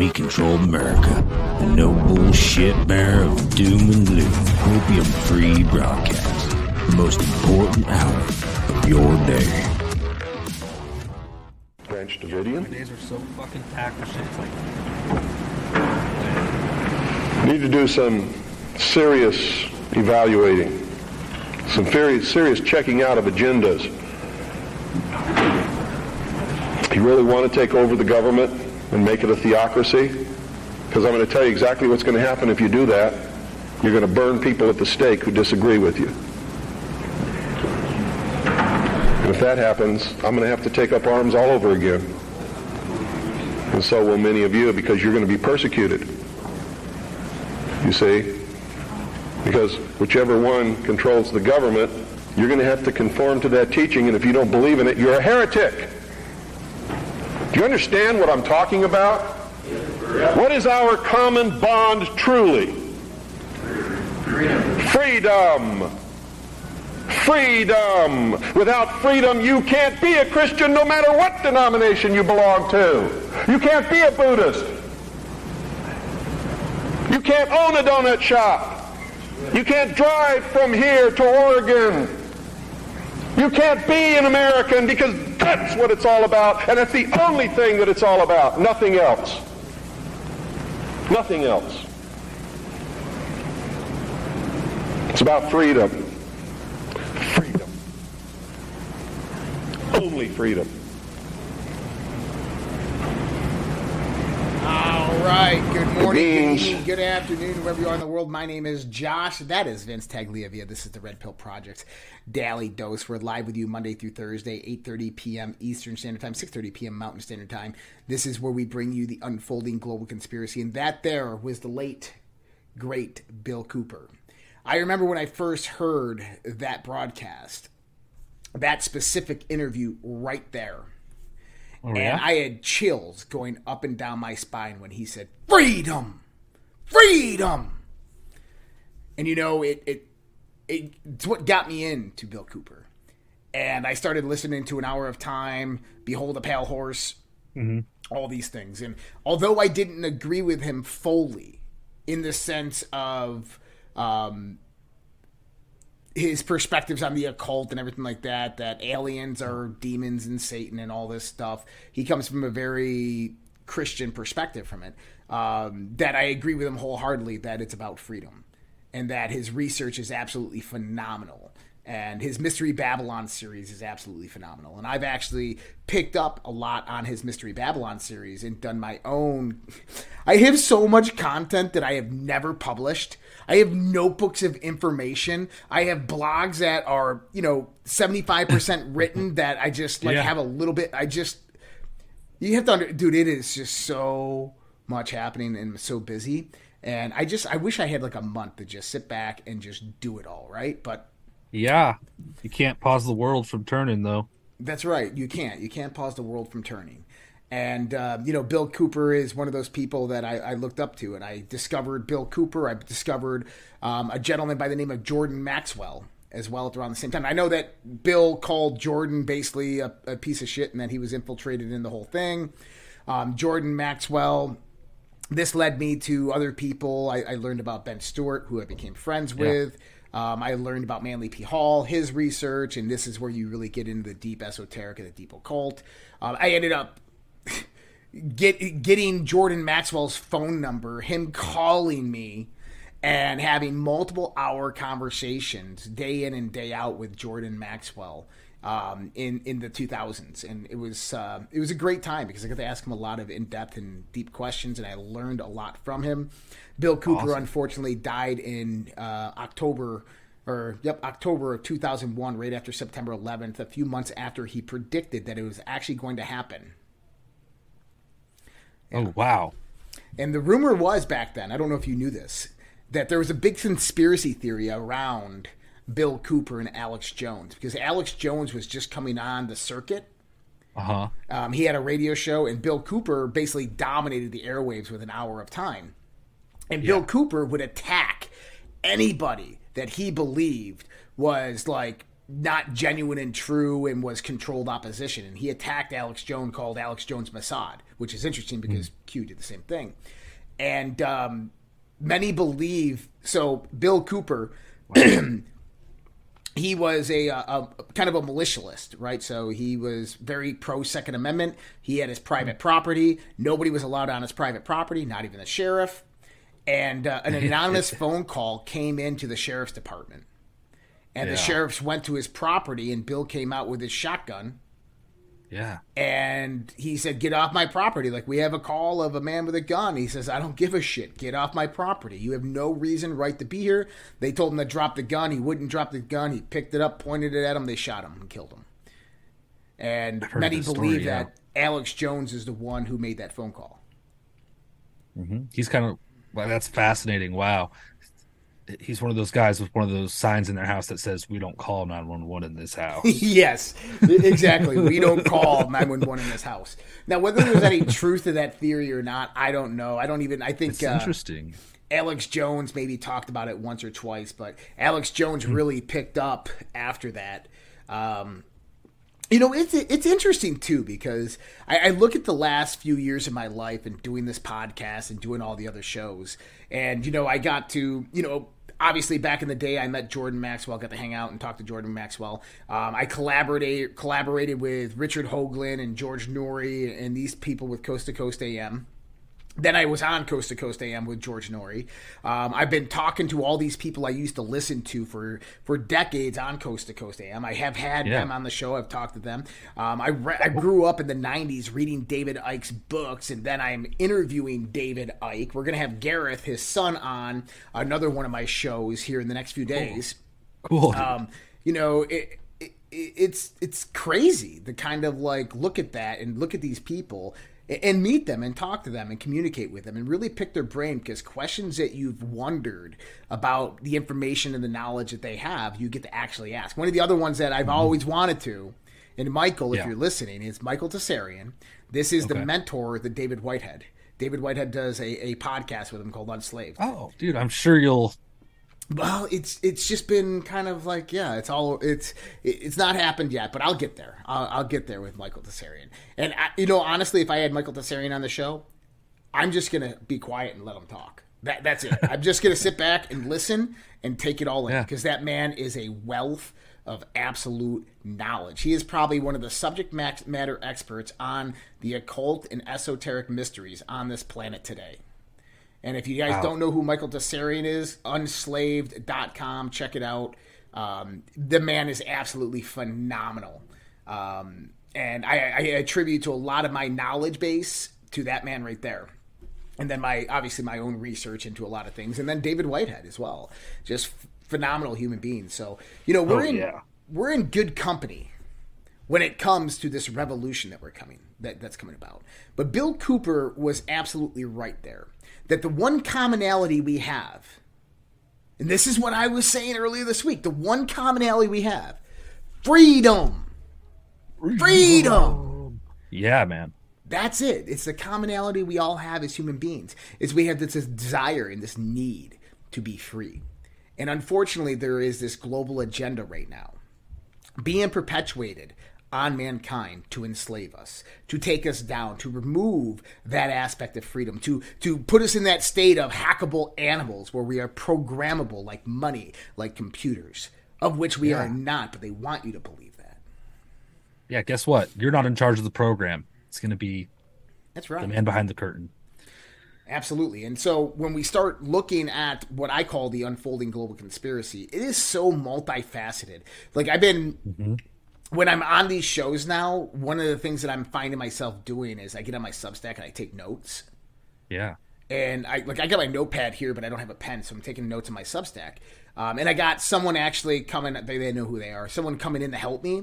of commie controlled America, the no bullshit bearer of doom and gloom, opium free broadcast. The most important hour of your day. Branch Davidian. My days are so fucking packed with shit. It's like, Need to do some serious evaluating, some very serious checking out of agendas. You really want to take over the government and make it a theocracy? Because I'm going to tell you exactly what's going to happen if you do that. You're going to burn people at the stake who disagree with you. And if that happens, I'm going to have to take up arms all over again. And so will many of you because you're going to be persecuted. You see? Because whichever one controls the government, you're going to have to conform to that teaching, and if you don't believe in it, you're a heretic. Do you understand what I'm talking about? What is our common bond truly? Freedom. Freedom. Without freedom, you can't be a Christian no matter what denomination you belong to. You can't be a Buddhist. You can't own a donut shop. You can't drive from here to Oregon. You can't be an American because that's what it's all about, and that's the only thing that it's all about. Nothing else. Nothing else. It's about freedom. Freedom. Only freedom. Right. Good morning, good evening, good afternoon, wherever you are in the world. My name is Josh. That is Vince Tagliavia. This is the Red Pill Project Daily Dose. We're live with you Monday through Thursday, 8.30 p.m. Eastern Standard Time, 6.30 p.m. Mountain Standard Time. This is where we bring you the unfolding global conspiracy. And that there was the late, great Bill Cooper. I remember when I first heard that broadcast, that specific interview right there. Oh, And? I had chills going up and down my spine when he said, Freedom! Freedom! And you know, it, it, it it's what got me into Bill Cooper. And I started listening to An Hour of Time, Behold a Pale Horse, all these things. And although I didn't agree with him fully in the sense of um, his perspectives on the occult and everything like that that aliens are demons and satan and all this stuff. He comes from a very christian perspective from it um, that i agree with him wholeheartedly that it's about freedom and that his research is absolutely phenomenal. And his mystery babylon series is absolutely phenomenal. And i've actually picked up a lot on his mystery babylon series and done my own. I have so much content that i have never published I have notebooks of information. I have blogs that are, you know, 75% written that I just like Yeah. have a little bit I just you have to under dude, it is just so much happening and so busy. And I just I wish I had like a month to just sit back and just do it all, right? But yeah. You can't pause the world from turning, though. That's right. You can't. You can't pause the world from turning. And uh, you know, Bill Cooper is one of those people that I, I looked up to, and I discovered Bill Cooper. I discovered um, a gentleman by the name of Jordan Maxwell as well at around the same time. I know that Bill called Jordan basically a, a piece of shit, and that he was infiltrated in the whole thing. Um, Jordan Maxwell. This led me to other people. I, I learned about Ben Stewart, who I became friends with. Um, I learned about Manly P. Hall, his research, and this is where you really get into the deep esoteric and the deep occult. Um, I ended up get getting Jordan Maxwell's phone number, him calling me, and having multiple hour conversations day in and day out with Jordan Maxwell um, in in the 2000s, and it was uh, it was a great time because I got to ask him a lot of in depth and deep questions, and I learned a lot from him. Bill Cooper unfortunately died in uh, October. Or yep, October of 2001, right after September 11th, a few months after he predicted that it was actually going to happen. Oh, wow. And the rumor was back then, I don't know if you knew this, that there was a big conspiracy theory around Bill Cooper and Alex Jones because Alex Jones was just coming on the circuit. Uh huh. Um, he had a radio show, and Bill Cooper basically dominated the airwaves with an hour of time. And Bill Cooper would attack anybody that he believed was like not genuine and true and was controlled opposition. And he attacked Alex Jones, called Alex Jones Mossad, which is interesting because mm. Q did the same thing. And um, many believe so. Bill Cooper. he was a, a, a, kind of a militialist, right? So he was very pro Second Amendment. He had his private property. Nobody was allowed on his private property, not even the sheriff. And uh, an anonymous phone call came into the sheriff's department and yeah. the sheriffs went to his property, and Bill came out with his shotgun. Yeah. And he said, Get off my property. Like, we have a call of a man with a gun. He says, I don't give a shit. Get off my property. You have no reason, right, to be here. They told him to drop the gun. He wouldn't drop the gun. He picked it up, pointed it at him. They shot him and killed him. And many story, believe yeah. that Alex Jones is the one who made that phone call. Mm-hmm. He's kind of, well, that's fascinating. Wow he's one of those guys with one of those signs in their house that says we don't call 911 in this house. Yes exactly. We don't call 911 in this house. Now whether there's any truth to that theory or not i don't know. I don't even i think it's uh, interesting. Alex jones maybe talked about it once or twice but alex jones hmm. really picked up after that. Um, you know, it's it's interesting too because I, I, look at the last few years of my life and doing this podcast and doing all the other shows, and you know, I got to you know obviously back in the day, I met Jordan Maxwell, got to hang out and talk to Jordan Maxwell. Um, I collaborated collaborated with Richard Hoagland and George Noory and these people with Coast to Coast AM. Then I was on Coast to Coast AM with George Noory. Um, I've been talking to all these people I used to listen to for for decades on Coast to Coast AM. I have had yeah. them on the show. I've talked to them. Um, I re- I grew up in the '90s reading David Icke's books, and then I'm interviewing David Icke. We're gonna have Gareth, his son, on another one of my shows here in the next few days. Cool. Um, you know, it, it's it's crazy the kind of like look at that and look at these people and meet them and talk to them and communicate with them and really pick their brain because questions that you've wondered about the information and the knowledge that they have, you get to actually ask. One of the other ones that I've mm-hmm. always wanted to, and Michael, if yeah. you're listening, is Michael Tsarion. This is okay. the mentor, the David Whitehead. David Whitehead does a, a podcast with him called Unslaved. Oh, dude, I'm sure you'll well, it's it's just been kind of like yeah, it's all it's it's not happened yet, but I'll get there. I'll, I'll get there with Michael Tsarion. And I, you know, honestly, if I had Michael Tsarion on the show, I'm just gonna be quiet and let him talk. That that's it. I'm just gonna sit back and listen and take it all in because yeah. that man is a wealth of absolute knowledge. He is probably one of the subject matter experts on the occult and esoteric mysteries on this planet today. And if you guys wow. don't know who Michael Tsarion is, unslaved.com, check it out. Um, the man is absolutely phenomenal. Um, and I, I, attribute to a lot of my knowledge base to that man right there. And then my obviously my own research into a lot of things, and then David Whitehead as well, just phenomenal human beings. So you know we're oh, in yeah. we're in good company when it comes to this revolution that we're coming that, that's coming about. But Bill Cooper was absolutely right there that the one commonality we have, and this is what I was saying earlier this week, the one commonality we have freedom. Freedom. Yeah, man. That's it. It's the commonality we all have as human beings. Is we have this desire and this need to be free. And unfortunately, there is this global agenda right now being perpetuated on mankind to enslave us, to take us down, to remove that aspect of freedom, to to put us in that state of hackable animals where we are programmable like money, like computers, of which we yeah. are not, but they want you to believe that. Yeah, guess what? You're not in charge of the program. It's going to be That's right. The man behind the curtain. Absolutely. And so when we start looking at what I call the unfolding global conspiracy, it is so multifaceted. Like I've been mm-hmm when I'm on these shows now, one of the things that I'm finding myself doing is I get on my Substack and I take notes. Yeah. And I like I got my notepad here, but I don't have a pen, so I'm taking notes on my Substack. Um, and I got someone actually coming. They, they know who they are. Someone coming in to help me,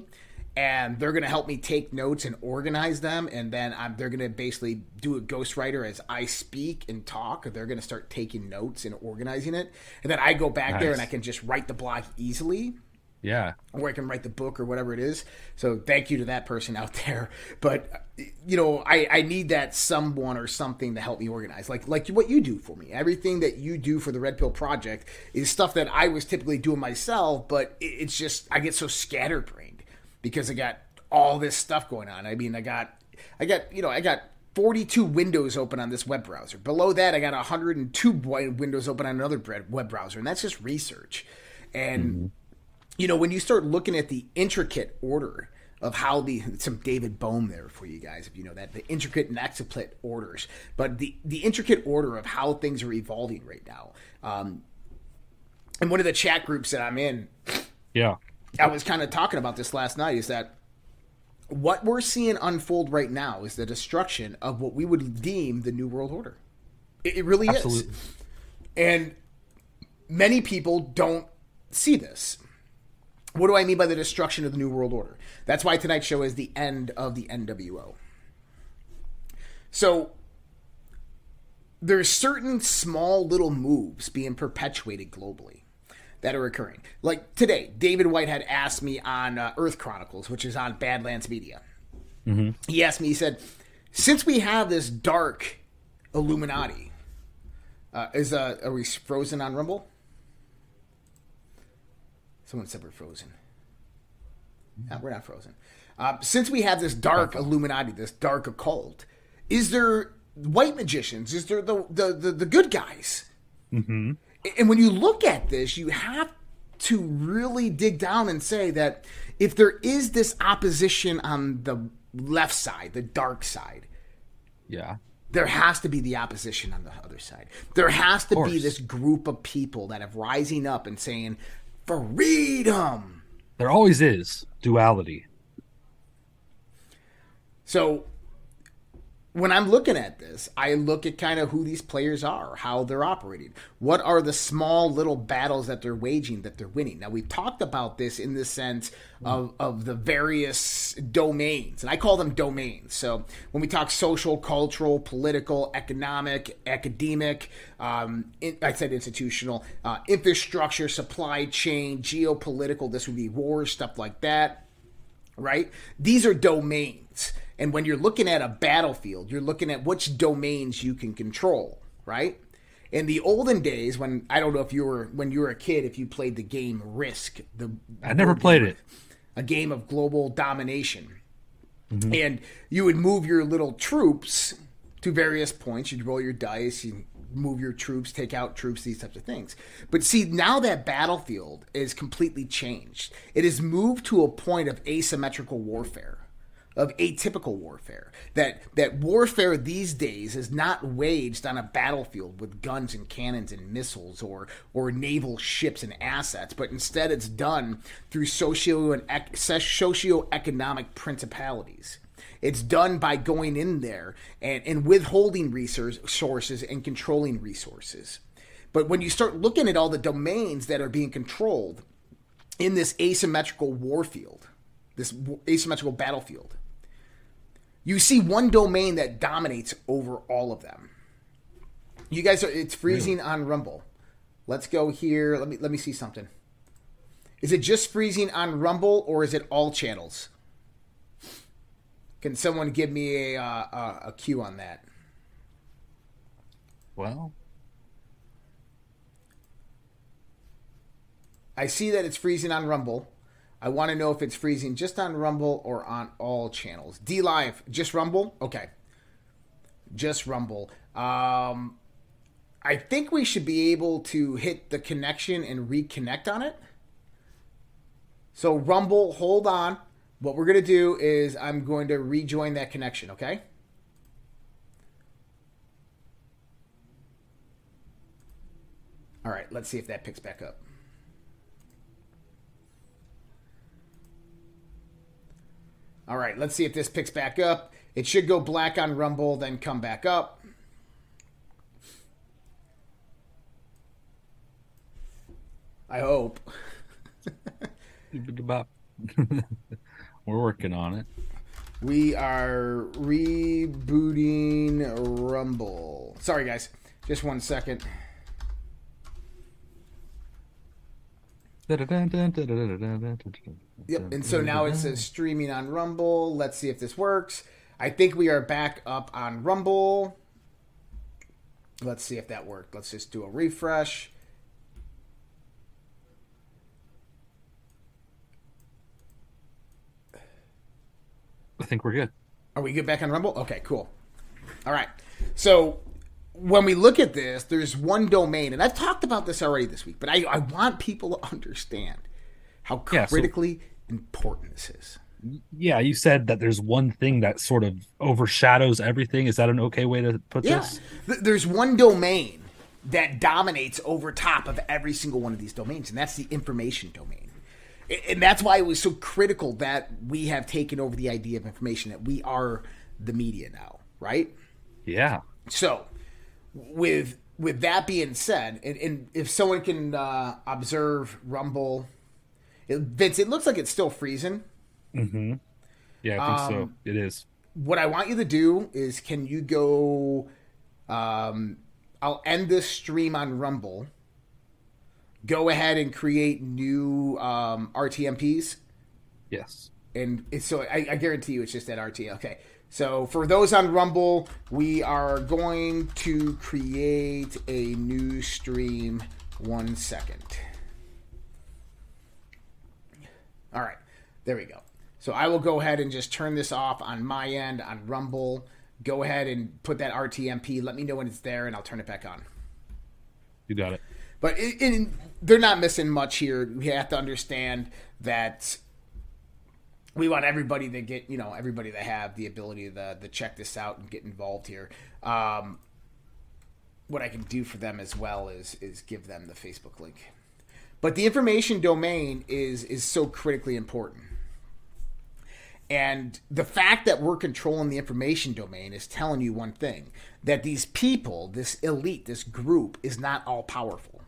and they're gonna help me take notes and organize them. And then I'm, they're gonna basically do a ghostwriter as I speak and talk. They're gonna start taking notes and organizing it, and then I go back nice. there and I can just write the blog easily Yeah. Or I can write the book or whatever it is. So thank you to that person out there. But you know, I, I need that someone or something to help me organize. Like like what you do for me. Everything that you do for the Red Pill Project is stuff that I was typically doing myself, but it's just I get so scatterbrained because I got all this stuff going on. I mean, I got I got you know I got 42 windows open on this web browser. Below that, I got 102 windows open on another web browser, and that's just research. And mm-hmm. You know, when you start looking at the implicate order of how the some David Bohm there for you guys, if you know that the intricate nextuplet orders, but the the implicate order of how things are evolving right now. Um, and one of the chat groups that I'm in, yeah, I was kind of talking about this last night. Is that what we're seeing unfold right now is the destruction of what we would deem the New World Order. It, it really Absolutely. is. And many people don't see this. What do I mean by the destruction of the New World Order? That's why tonight's show is the end of the NWO. So there's certain small little moves being perpetuated globally that are occurring. Like today, David Whitehead asked me on uh, Earth Chronicles, which is on Badlands Media. Mm-hmm. He asked me, he said, since we have this dark Illuminati, uh, is uh, are we frozen on Rumble? Someone said we're frozen. No, we're not frozen. Uh, since we have this dark Illuminati, this dark occult, is there white magicians? Is there the the the, the good guys? Mm-hmm. And when you look at this, you have to really dig down and say that if there is this opposition on the left side, the dark side, yeah, there has to be the opposition on the other side. There has to be this group of people that have rising up and saying freedom. There always is duality. So when I'm looking at this, I look at kind of who these players are, how they're operating. What are the small little battles that they're waging that they're winning? Now, we've talked about this in the sense of, of the various domains, and I call them domains. So when we talk social, cultural, political, economic, academic, um, in, I said institutional, uh, infrastructure, supply chain, geopolitical, this would be wars, stuff like that, right? These are domains. And when you're looking at a battlefield, you're looking at which domains you can control, right? In the olden days, when I don't know if you were when you were a kid, if you played the game Risk, the I never played it. A game of global domination, mm-hmm. and you would move your little troops to various points. You'd roll your dice, you move your troops, take out troops, these types of things. But see, now that battlefield is completely changed. It has moved to a point of asymmetrical warfare of atypical warfare. That that warfare these days is not waged on a battlefield with guns and cannons and missiles or or naval ships and assets, but instead it's done through socio and ec- socio-economic principalities. It's done by going in there and, and withholding resources and controlling resources. But when you start looking at all the domains that are being controlled in this asymmetrical warfield, this asymmetrical battlefield, you see one domain that dominates over all of them. You guys are it's freezing really? on Rumble. Let's go here. Let me let me see something. Is it just freezing on Rumble or is it all channels? Can someone give me a uh, a, a cue on that? Well, I see that it's freezing on Rumble. I want to know if it's freezing just on Rumble or on all channels. DLive, just Rumble? Okay. Just Rumble. Um, I think we should be able to hit the connection and reconnect on it. So, Rumble, hold on. What we're going to do is I'm going to rejoin that connection, okay? All right, let's see if that picks back up. All right, let's see if this picks back up. It should go black on Rumble, then come back up. I hope. We're working on it. We are rebooting Rumble. Sorry, guys. Just one second. Yep. And so now it says streaming on Rumble. Let's see if this works. I think we are back up on Rumble. Let's see if that worked. Let's just do a refresh. I think we're good. Are we good back on Rumble? Okay, cool. All right. So when we look at this, there's one domain, and I've talked about this already this week, but I, I want people to understand how Yeah, so- critically important this is. Yeah, you said that there's one thing that sort of overshadows everything. Is that an okay way to put Yeah. this? Th- There's one domain that dominates over top of every single one of these domains, and that's the information domain. And that's why it was so critical that we have taken over the idea of information, that we are the media now, right? Yeah. So, with with that being said, and, and if someone can uh, observe Rumble, it, Vince, it looks like it's still freezing. Yeah, I think Um, so. It is. What I want you to do is, can you go? Um, I'll end this stream on Rumble. Go ahead and create new um, RTMPs. Yes. and so I, I guarantee you it's just that RT. Okay, so for those on Rumble, we are going to create a new stream. One second. All right, there we go. So I will go ahead and just turn this off on my end on Rumble. Go ahead and put that RTMP. Let me know when it's there, and I'll turn it back on. You got it. But it, it, they're not missing much here. We have to understand that we want everybody to get, you know, everybody to have the ability to, to check this out and get involved here. Um, what I can do for them as well is is give them the Facebook link. But the information domain is is so critically important. And the fact that we're controlling the information domain is telling you one thing that these people, this elite, this group, is not all powerful.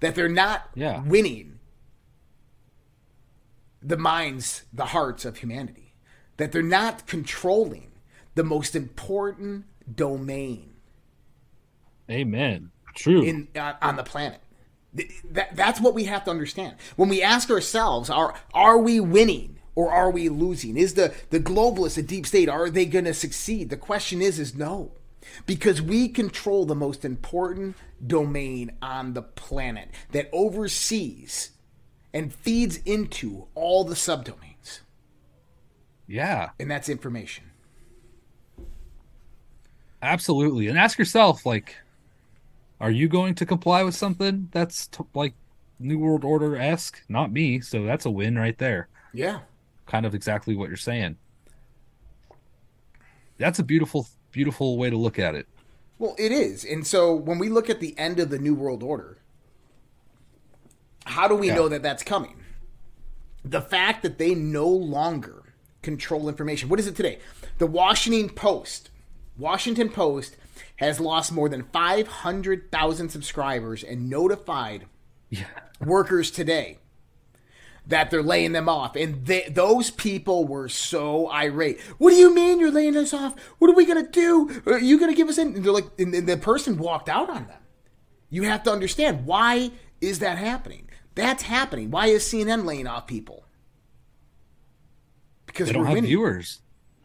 That they're not Yeah. winning the minds, the hearts of humanity. That they're not controlling the most important domain Amen. True. in uh, on the planet. Th- That, that's what we have to understand. When we ask ourselves, are are we winning or are we losing? Is the the globalists, a deep state, are they going to succeed? The question is, is no, because we control the most important domain on the planet that oversees and feeds into all the subdomains, yeah. and that's information. Absolutely. And ask yourself, like, are you going to comply with something that's t- like New World Order esque? Not me. So that's a win right there. Yeah, Kind of exactly what you're saying. That's a beautiful, beautiful way to look at it. Well, it is. And so when we look at the end of the New World Order, how do we Yeah. know that that's coming? The fact that they no longer control information. What is it today? The Washington Post. Washington Post has lost more than 500,000 subscribers and notified Yeah. workers today that they're laying them off. And they, those people were so irate. What do you mean you're laying us off? What are we going to do? Are you going to give us in? And they're like, and and the person walked out on them. You have to understand why is that happening? That's happening. Why is CNN laying off people? Because They don't we're have winning. viewers.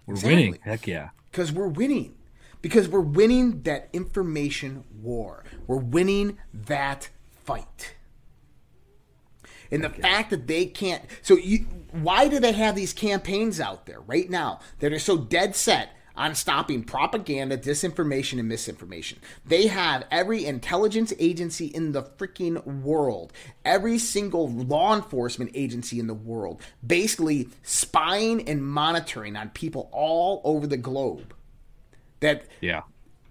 We're Exactly. winning. Heck yeah. Because we're winning. Because we're winning that information war. We're winning that fight. And the fact that they can't so you why do they have these campaigns out there right now that are so dead set on stopping propaganda, disinformation, and misinformation? They have every intelligence agency in the freaking world, every single law enforcement agency in the world, basically spying and monitoring on people all over the globe that Yeah.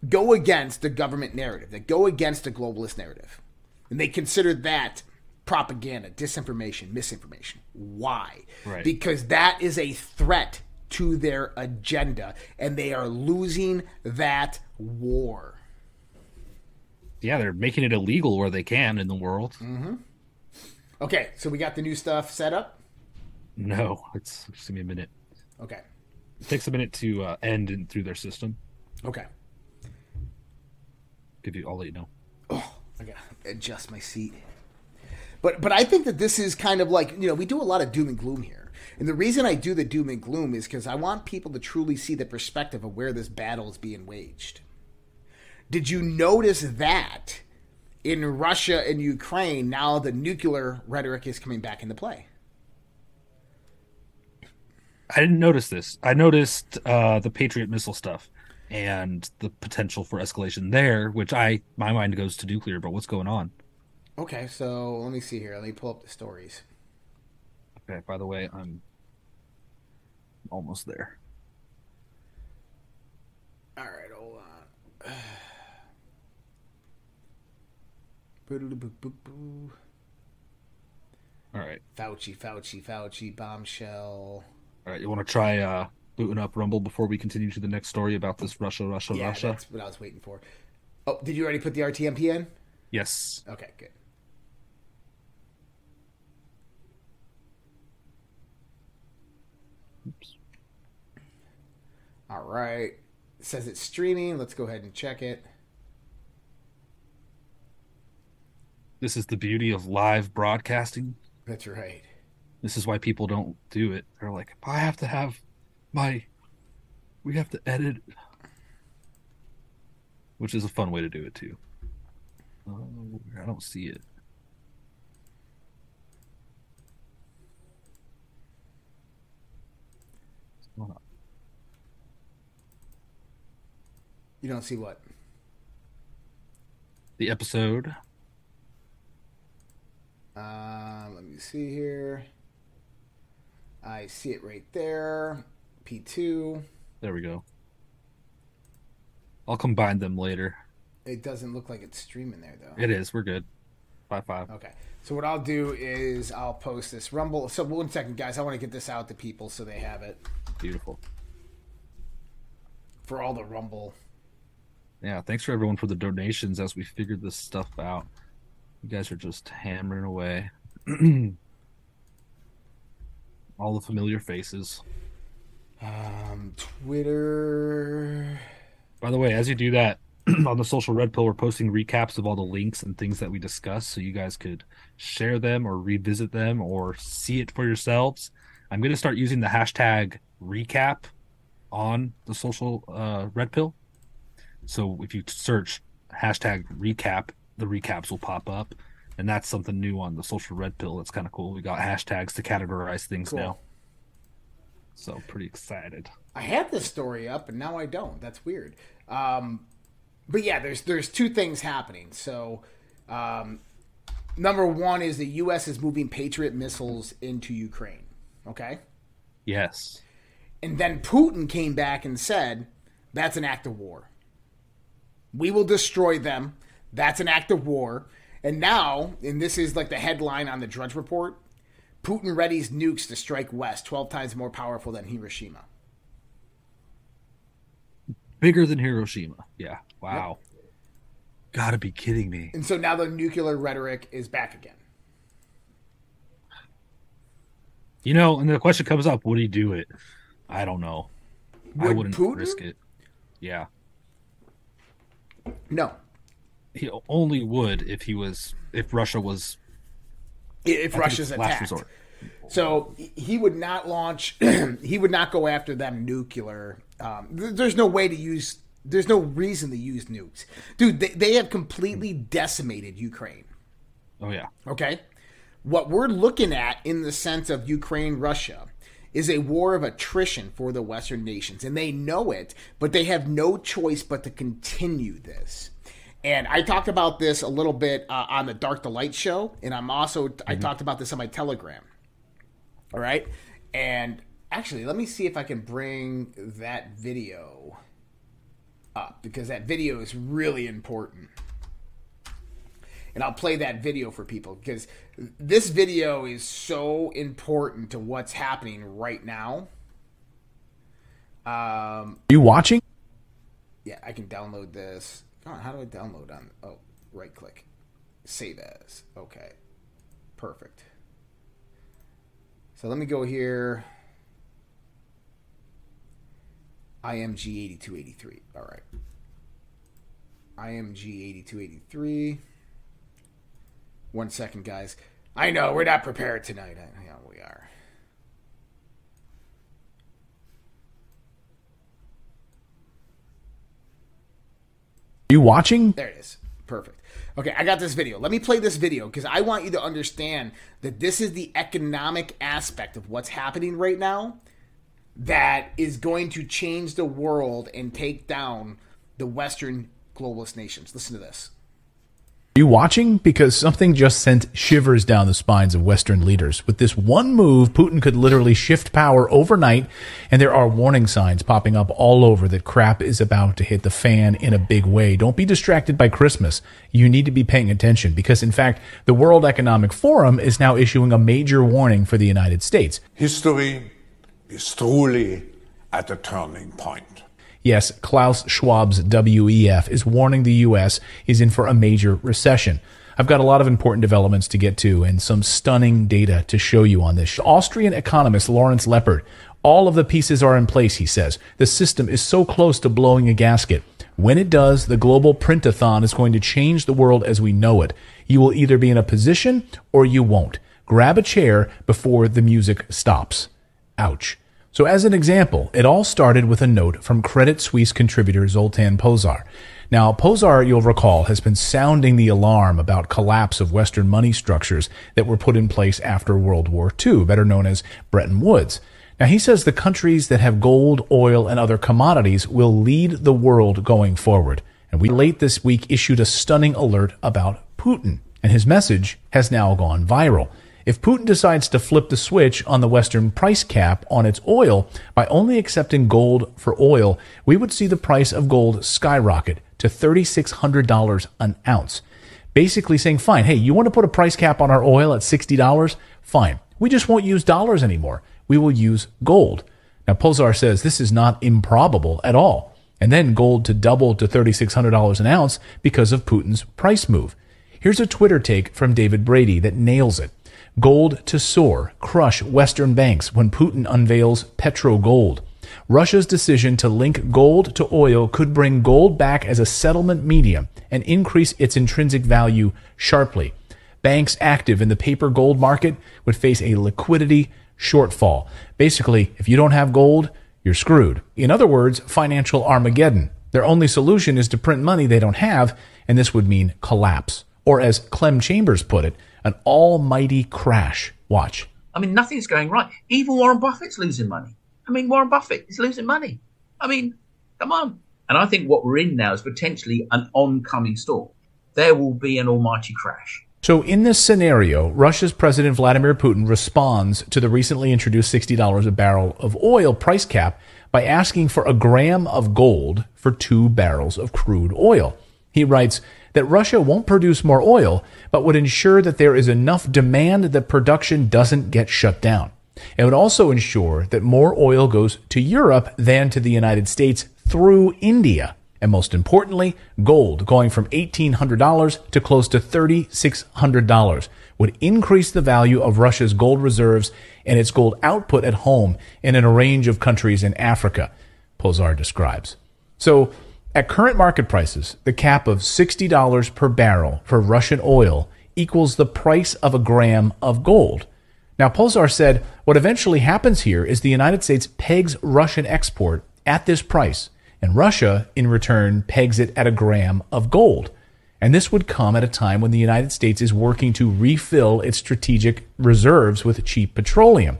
go against the government narrative, that go against the globalist narrative. And they consider that propaganda, disinformation, misinformation. Why? Right. Because that is a threat to their agenda, and they are losing that war. Yeah. They're making it illegal where they can in the world. Mm. Okay, so we got the new stuff set up. No. It's just give me a minute. Okay. It takes a minute to uh, end in, through their system. Okay. Give you, I'll let you know. Oh, I gotta adjust my seat. But but I think that this is kind of like you know we do a lot of doom and gloom here, and the reason I do the doom and gloom is because I want people to truly see the perspective of where this battle is being waged. Did you notice that in Russia and Ukraine now the nuclear rhetoric is coming back into play? I didn't notice this. I noticed uh, the Patriot missile stuff and the potential for escalation there, which I my mind goes to nuclear. But what's going on? Okay, so let me see here. Let me pull up the stories. Okay. By the way, I'm almost there. All right, hold on. All right. Fauci, Fauci, Fauci, bombshell. All right. You want to try uh, booting up Rumble before we continue to the next story about this Russia, Russia, Yeah, Russia? that's what I was waiting for. Oh, did you already put the RTMP in? Yes. Okay, good. Oops. All right. It says it's streaming. Let's go ahead and check it. This is the beauty of live broadcasting. That's right. This is why people don't do it. They're like, I have to have my, we have to edit, which is a fun way to do it too. Oh, I don't see it. What's going on? You don't see what? The episode. Um, let me see here. I see it right there. P2. There we go. I'll combine them later. It doesn't look like it's streaming there though. It is. We're good. Five five. Okay. So what I'll do is I'll post this Rumble. So one second, guys. I want to get this out to people so they have it Beautiful. for all the Rumble. Yeah, thanks for everyone for the donations as we figured this stuff out. You guys are just hammering away. All the familiar faces. Um, Twitter. By the way, as you do that on the social red pill, we're posting recaps of all the links and things that we discussed so you guys could share them or revisit them or see it for yourselves. I'm going to start using the hashtag recap on the social uh, red pill. So if you search hashtag recap, the recaps will pop up. And that's something new on the social red pill. That's kind of cool. We got hashtags to categorize things Cool. now. So pretty excited. I had this story up and now I don't. That's weird. Um, but yeah, there's there's two things happening. So, um, number one is the U.S. is moving Patriot missiles into Ukraine. Okay, Yes. and then Putin came back and said that's an act of war. We will destroy them. That's an act of war. And now, and this is like the headline on the Drudge Report Putin readies nukes to strike West, 12 times more powerful than Hiroshima. Bigger than Hiroshima. Yeah. Wow. Gotta be kidding me. And so now the nuclear rhetoric is back again. You know, and the question comes up, would he do it? I don't know. I Would wouldn't Putin? risk it. Yeah. No. He only would if he was if Russia was If I Russia's attacked. resort. So he would not launch, he would not go after them nuclear. Um, there's no way to use, there's no reason to use nukes. Dude, they, they have completely decimated Ukraine. Oh yeah. Okay? What we're looking at in the sense of Ukraine Russia is a war of attrition for the Western nations. And they know it, but they have no choice but to continue this. And I talked about this a little bit uh, on the Dark Delight show. And I'm also, I talked about this on my Telegram. All right? And actually, let me see if I can bring that video up because that video is really important and I'll play that video for people because this video is so important to what's happening right now. Um, you watching? yeah, I can download this. On, how do I download on? Oh, right click, save as. Okay, perfect. So let me go here. IMG eighty two eighty three. All right. IMG eighty two eighty three. One second, guys. I know we're not prepared tonight. I know we are. Are you watching? There it is. Perfect. Okay, I got this video. Let me play this video because I want you to understand that this is the economic aspect of what's happening right now that is going to change the world and take down the Western globalist nations. Listen to this. You watching? Because something just sent shivers down the spines of Western leaders. With this one move, Putin could literally shift power overnight, and there are warning signs popping up all over that crap is about to hit the fan in a big way. Don't be distracted by Christmas. You need to be paying attention because, in fact, the World Economic Forum is now issuing a major warning for the United States. History is truly at a turning point. Yes, Klaus Schwab's WEF is warning the U.S. is in for a major recession. I've got a lot of important developments to get to and some stunning data to show you on this. Austrian economist Lawrence Lepard. All of the pieces are in place, he says. The system is so close to blowing a gasket. When it does, the global printathon is going to change the world as we know it. You will either be in a position or you won't. Grab a chair before the music stops. Ouch. So as an example, it all started with a note from Credit Suisse contributor Zoltan Pozsar. Now, Pozsar, you'll recall, has been sounding the alarm about collapse of Western money structures that were put in place after World War II, better known as Bretton Woods. Now, he says the countries that have gold, oil, and other commodities will lead the world going forward. And we late this week issued a stunning alert about Putin, and his message has now gone viral. If Putin decides to flip the switch on the Western price cap on its oil by only accepting gold for oil, we would see the price of gold skyrocket to $3,600 an ounce. Basically saying, fine, hey, you want to put a price cap on our oil at $60? Fine. We just won't use dollars anymore. We will use gold. Now, Pozsar says this is not improbable at all. And then gold to double to $3,600 an ounce because of Putin's price move. Here's a Twitter take from David Brady that nails it. Gold to soar, crush Western banks when Putin unveils petro gold. Russia's decision to link gold to oil could bring gold back as a settlement medium and increase its intrinsic value sharply. Banks active in the paper gold market would face a liquidity shortfall. Basically, if you don't have gold, you're screwed. In other words, financial Armageddon. Their only solution is to print money they don't have, and this would mean collapse. Or as Clem Chambers put it, an almighty crash. Watch. I mean, nothing's going right. Even Warren Buffett's losing money. I mean, Warren Buffett is losing money. I mean, come on. And I think what we're in now is potentially an oncoming storm. There will be an almighty crash. So, in this scenario, Russia's President Vladimir Putin responds to the recently introduced $60 a barrel of oil price cap by asking for a gram of gold for two barrels of crude oil. He writes that Russia won't produce more oil, but would ensure that there is enough demand that production doesn't get shut down. It would also ensure that more oil goes to Europe than to the United States through India. And most importantly, gold going from $1,800 to close to $3,600 would increase the value of Russia's gold reserves and its gold output at home and in a range of countries in Africa, Pozsar describes. So, at current market prices, the cap of $60 per barrel for Russian oil equals the price of a gram of gold. Now, Pozsar said what eventually happens here is the United States pegs Russian export at this price, and Russia, in return, pegs it at a gram of gold. And this would come at a time when the United States is working to refill its strategic reserves with cheap petroleum.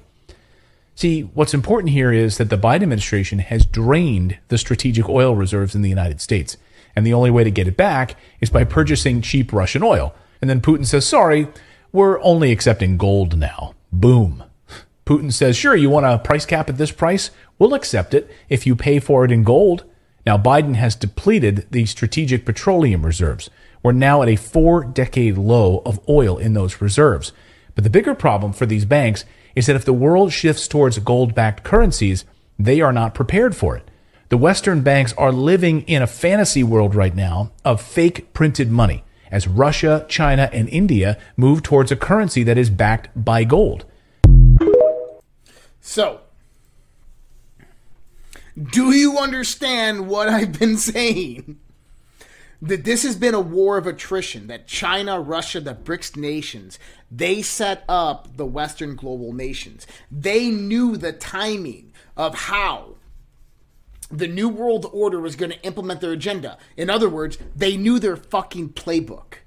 See, what's important here is that the Biden administration has drained the strategic oil reserves in the United States. And the only way to get it back is by purchasing cheap Russian oil. And then Putin says, sorry, we're only accepting gold now. Boom. Putin says, sure, you want a price cap at this price? We'll accept it if you pay for it in gold. Now, Biden has depleted the strategic petroleum reserves. We're now at a four decade low of oil in those reserves. But the bigger problem for these banks is that if the world shifts towards gold backed currencies, they are not prepared for it. The Western banks are living in a fantasy world right now of fake printed money as Russia, China, and India move towards a currency that is backed by gold. So, do you understand what I've been saying? That this has been a war of attrition that China, Russia, the BRICS nations, they set up the Western global nations. They knew the timing of how the New World Order was going to implement their agenda. In other words, they knew their fucking playbook.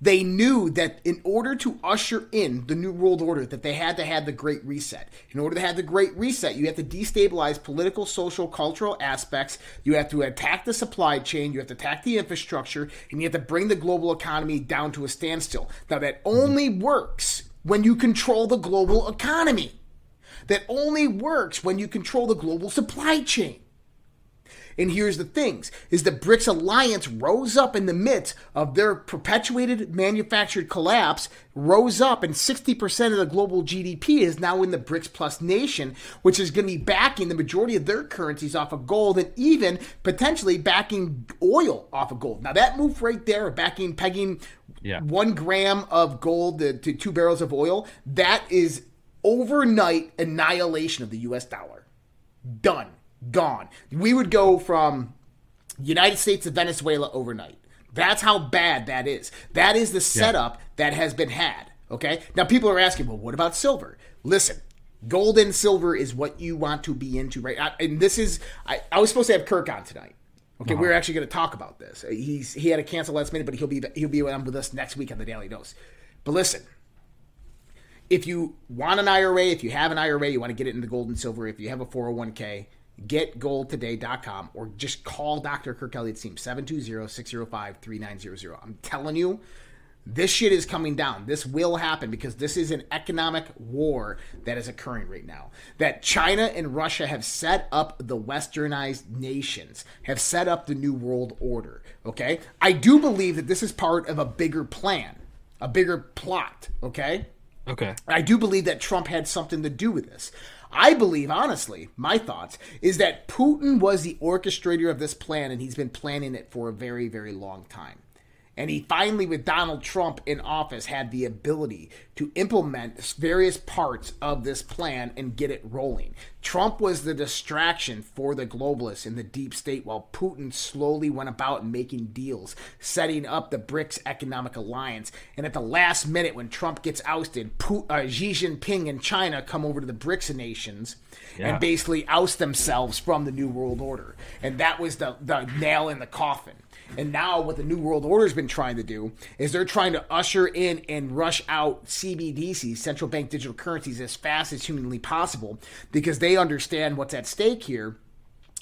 They knew that in order to usher in the New World Order, that they had to have the Great Reset. In order to have the Great Reset, you have to destabilize political, social, cultural aspects. You have to attack the supply chain. You have to attack the infrastructure, and you have to bring the global economy down to a standstill. Now, that only works when you control the global economy. That only works when you control the global supply chain. And here's the things is the BRICS alliance rose up in the midst of their perpetuated manufactured collapse, rose up and 60% of the global GDP is now in the BRICS plus nation, which is going to be backing the majority of their currencies off of gold and even potentially backing oil off of gold. Now that move right there, backing pegging Yeah. one gram of gold to, to two barrels of oil, that is overnight annihilation of the US dollar. Done. Gone. We would go from United States to Venezuela overnight. That's how bad that is. That is the setup that has been had. Okay? Now people are asking, well, what about silver? Listen, gold and silver is what you want to be into right now. And this is I, I was supposed to have Kirk on tonight. Okay, uh-huh. we're actually going to talk about this. He's he had to cancel last minute, but he'll be he'll be on with us next week on the Daily Dose. But listen, if you want an IRA, if you have an IRA, you want to get it into gold and silver. If you have a 401k, getgoldtoday.com or just call Dr. Kirk Elliott's team 720-605-3900. I'm telling you, this shit is coming down. This will happen because this is an economic war that is occurring right now. That China and Russia have set up the westernized nations, have set up the new world order. Okay? I do believe that this is part of a bigger plan, a bigger plot. Okay? Okay. I do believe that Trump had something to do with this. I believe, honestly, my thoughts is that Putin was the orchestrator of this plan and he's been planning it for a very, very long time. And he finally, with Donald Trump in office, had the ability to implement various parts of this plan and get it rolling. Trump was the distraction for the globalists in the deep state, while Putin slowly went about making deals, setting up the BRICS Economic Alliance. And at the last minute, when Trump gets ousted, Pu- uh, Xi Jinping and China come over to the BRICS nations Yeah. and basically oust themselves from the New World Order. And that was the, the nail in the coffin. And now, what the New World Order's been trying to do is they're trying to usher in and rush out CBDCs, central bank digital currencies, as fast as humanly possible because they understand what's at stake here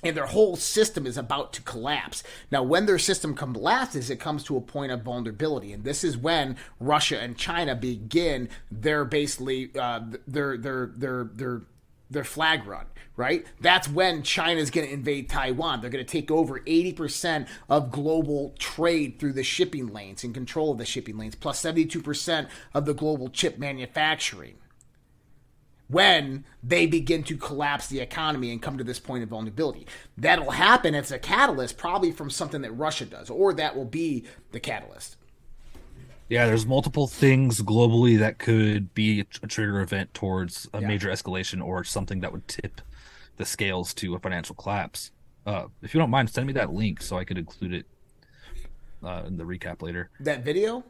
and their whole system is about to collapse. Now, when their system collapses, it comes to a point of vulnerability, and this is when Russia and China begin their basically uh, their their their their their flag run, right? That's when China's going to invade Taiwan. They're going to take over 80% of global trade through the shipping lanes and control of the shipping lanes, plus 72% of the global chip manufacturing when they begin to collapse the economy and come to this point of vulnerability. That'll happen as a catalyst, probably from something that Russia does, or that will be the catalyst. Yeah, there's multiple things globally that could be a trigger event towards a Yeah. major escalation or something that would tip the scales to a financial collapse. Uh, if you don't mind, send me that link so I could include it uh, in the recap later. That video,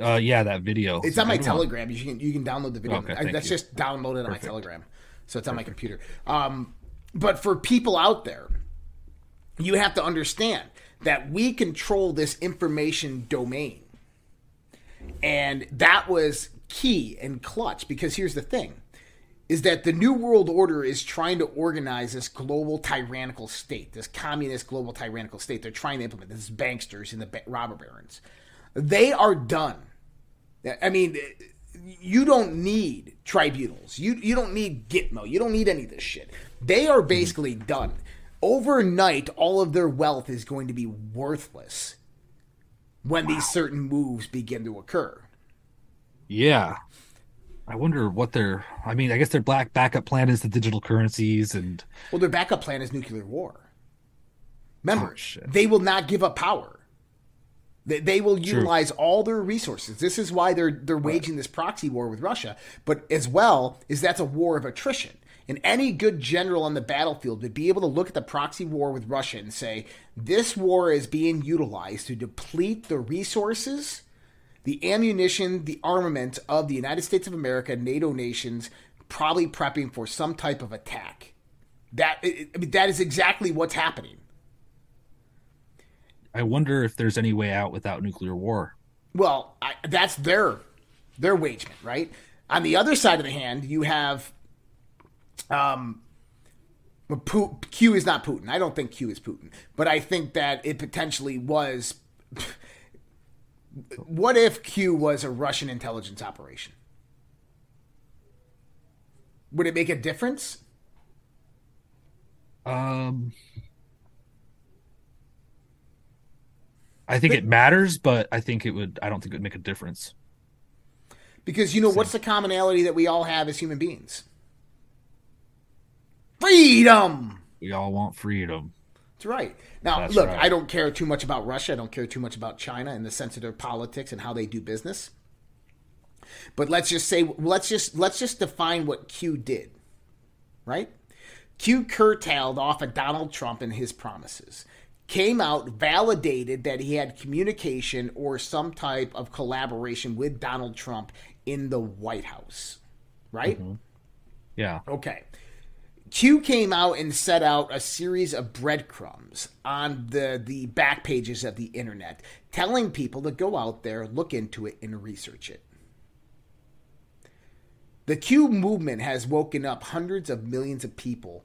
Uh, yeah, that video. it's on my Telegram. You can you can download the video. Okay, I, that's you. just downloaded on my Telegram, so it's on my computer. Um, but for people out there, you have to understand that we control this information domain. And that was key and clutch because here's the thing is that the New World Order is trying to organize this global tyrannical state, this communist global tyrannical state. They're trying to implement this banksters and the ba- robber barons. They are done. I mean, you don't need tribunals. You you don't need Gitmo. You don't need any of this shit. They are mm-hmm. basically done. Overnight, all of their wealth is going to be worthless when these certain moves begin to occur. Yeah. I wonder what their. I mean, I guess their black backup plan is the digital currencies and Well, their backup plan is nuclear war. Remember, Oh, they will not give up power. They, they will utilize all their resources. This is why they're they're waging this proxy war with Russia. But as well is that's a war of attrition. And any good general on the battlefield would be able to look at the proxy war with Russia and say, this war is being utilized to deplete the resources, the ammunition, the armament of the United States of America, NATO nations, probably prepping for some type of attack. That I mean, that is exactly what's happening. I wonder if there's any way out without nuclear war. Well, I, that's their their wagement, right? On the other side of the hand, you have um, Q is not Putin. I don't think Q is Putin, but I think that it potentially was. What if Q was a Russian intelligence operation? Would it make a difference? Um, I think it matters, but I think it would. I don't think it would make a difference. Because you know what's the commonality that we all have as human beings? Freedom. We all want freedom. That's right. Now, That's look, right. I don't care too much about Russia. I don't care too much about China and the sense of their politics and how they do business. But let's just say let's just let's just define what Q did. Right? Q curtailed off of Donald Trump and his promises. Came out, validated that he had communication or some type of collaboration with Donald Trump in the White House. Right? Mm-hmm. Yeah. Okay. Q came out and set out a series of breadcrumbs on the the back pages of the internet, telling people to go out there, look into it, and research it. The Q movement has woken up hundreds of millions of people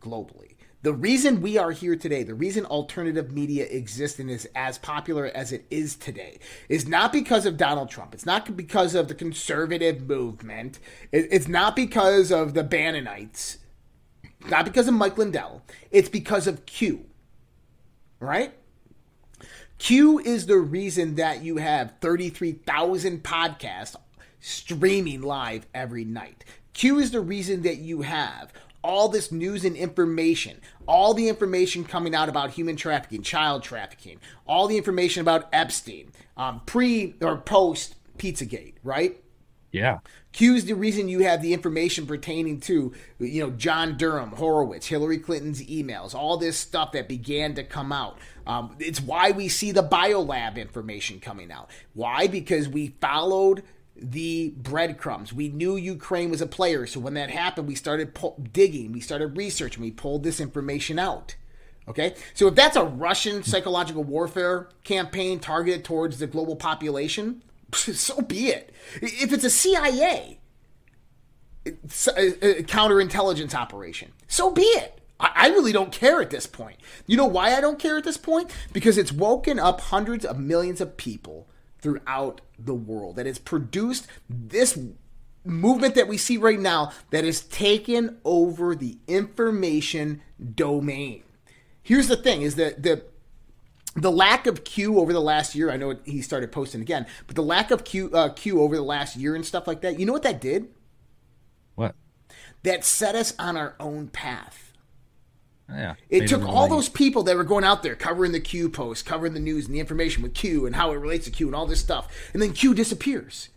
globally. The reason we are here today, the reason alternative media exists and is as popular as it is today, is not because of Donald Trump. It's not because of the conservative movement. It's not because of the Bannonites. Not because of Mike Lindell. It's because of Q. Right? Q is the reason that you have 33,000 podcasts streaming live every night. Q is the reason that you have all this news and information, all the information coming out about human trafficking, child trafficking, all the information about Epstein, um, pre or post Pizzagate, right? Yeah. Q is the reason you have the information pertaining to, you know, John Durham, Horowitz, Hillary Clinton's emails, all this stuff that began to come out. Um, it's why we see the biolab information coming out. Why? Because we followed the breadcrumbs. We knew Ukraine was a player, so when that happened, we started pu- digging, we started researching, we pulled this information out. Okay, so if that's a Russian psychological warfare campaign targeted towards the global population, so be it. If it's a CIA it's a, a uh, uh, counterintelligence operation, so be it. I, I really don't care at this point. You know why I don't care at this point? Because it's woken up hundreds of millions of people throughout the world that has produced this movement that we see right now that has taken over the information domain. Here's the thing: is that the the lack of Q over the last year. I know he started posting again, but the lack of Q uh, Q over the last year and stuff like that. You know what that did? What? That set us on our own path. Yeah. It took all those people that were going out there covering the Q post, covering the news and the information with Q and how it relates to Q and all this stuff. And then Q disappears.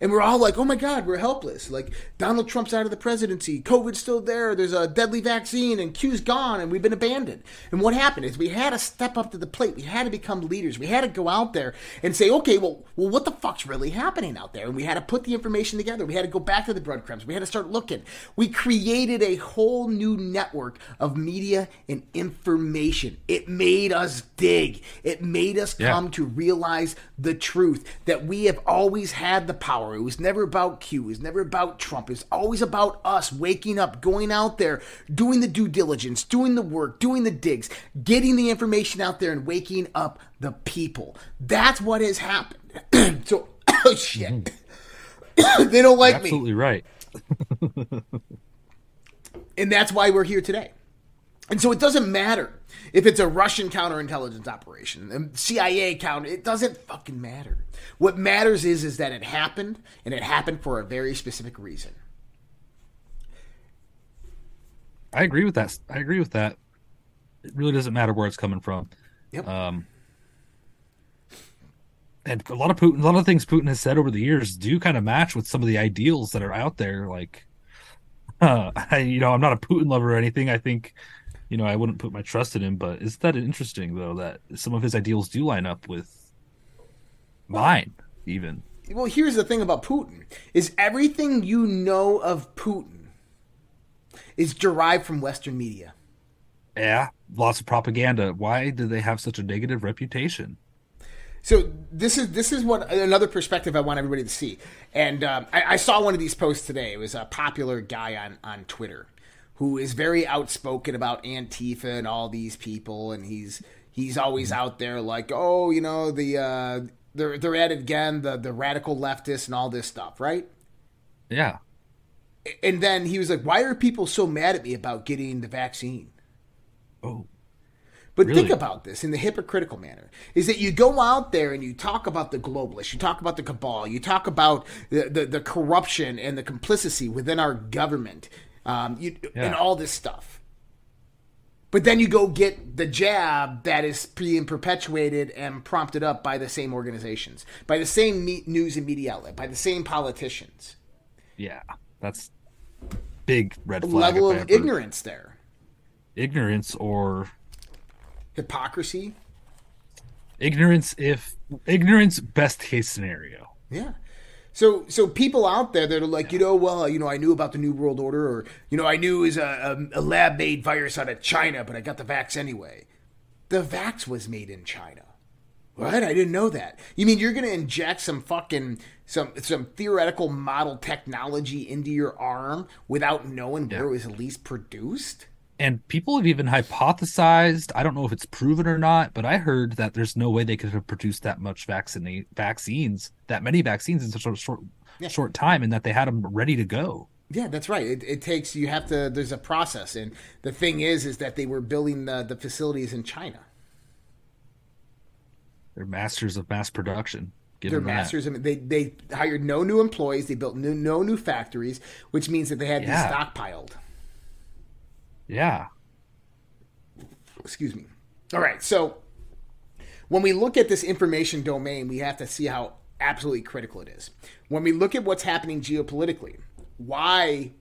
And we're all like, oh my God, we're helpless. Like, Donald Trump's out of the presidency. COVID's still there. There's a deadly vaccine, and Q's gone, and we've been abandoned. And what happened is we had to step up to the plate. We had to become leaders. We had to go out there and say, okay, well, well, what the fuck's really happening out there? And we had to put the information together. We had to go back to the breadcrumbs. We had to start looking. We created a whole new network of media and information. It made us dig. It made us Yeah. come to realize the truth that we have always had the power. It was never about Q. It was never about Trump. It was always about us waking up, going out there, doing the due diligence, doing the work, doing the digs, getting the information out there, and waking up the people. That's what has happened. so, oh shit. Mm-hmm. they don't like me. Absolutely right. And that's why we're here today. And so it doesn't matter if it's a Russian counterintelligence operation, CIA counter, it doesn't fucking matter. What matters is is that it happened and it happened for a very specific reason. I agree with that. I agree with that. It really doesn't matter where it's coming from. Yep. Um, and a lot of Putin, a lot of things Putin has said over the years do kind of match with some of the ideals that are out there. Like, uh, I, you know, I'm not a Putin lover or anything. I think, you know, I wouldn't put my trust in him. But is that interesting though that some of his ideals do line up with mine, even? Well, here's the thing about Putin: is everything you know of Putin is derived from Western media. Yeah, lots of propaganda. Why do they have such a negative reputation? So this is this is what another perspective I want everybody to see. And um, I, I, saw one of these posts today. It was a popular guy on on Twitter who is very outspoken about Antifa and all these people, and he's he's always out there like, oh, you know, the uh, they're they're at it again, the the radical leftists and all this stuff, right? Yeah. And then he was like, "Why are people so mad at me about getting the vaccine?" Oh. But really? think about this in the hypocritical manner is that you go out there and you talk about the globalists, you talk about the cabal, you talk about the, the, the corruption and the complicity within our government, um, you, yeah. and all this stuff. But then you go get the jab that is being perpetuated and prompted up by the same organizations, by the same news and media outlet, by the same politicians. Yeah, that's big red flag. Level of ignorance there. Ignorance or hypocrisy ignorance if ignorance best case scenario yeah so so people out there that are like you know well you know i knew about the new world order or you know i knew it was a, a, a lab made virus out of china but i got the vax anyway. The vax was made in china. What? I didn't know that. You mean you're gonna inject some fucking some some theoretical model technology into your arm without knowing yeah. where it was at least produced and people have even hypothesized i don't know if it's proven or not but i heard that there's no way they could have produced that much vaccinate vaccines that many vaccines in such a short yeah. short time and that they had them ready to go. Yeah that's right. It, it, takes you have to there's a process. And the thing is is that they were building the, the facilities in china. They're masters of mass production. They're masters of they they hired no new employees. They built new, no new factories which means that they had yeah. these stockpiled yeah. Excuse me. All right. So when we look at this information domain, we have to see how absolutely critical it is. When we look at what's happening geopolitically, why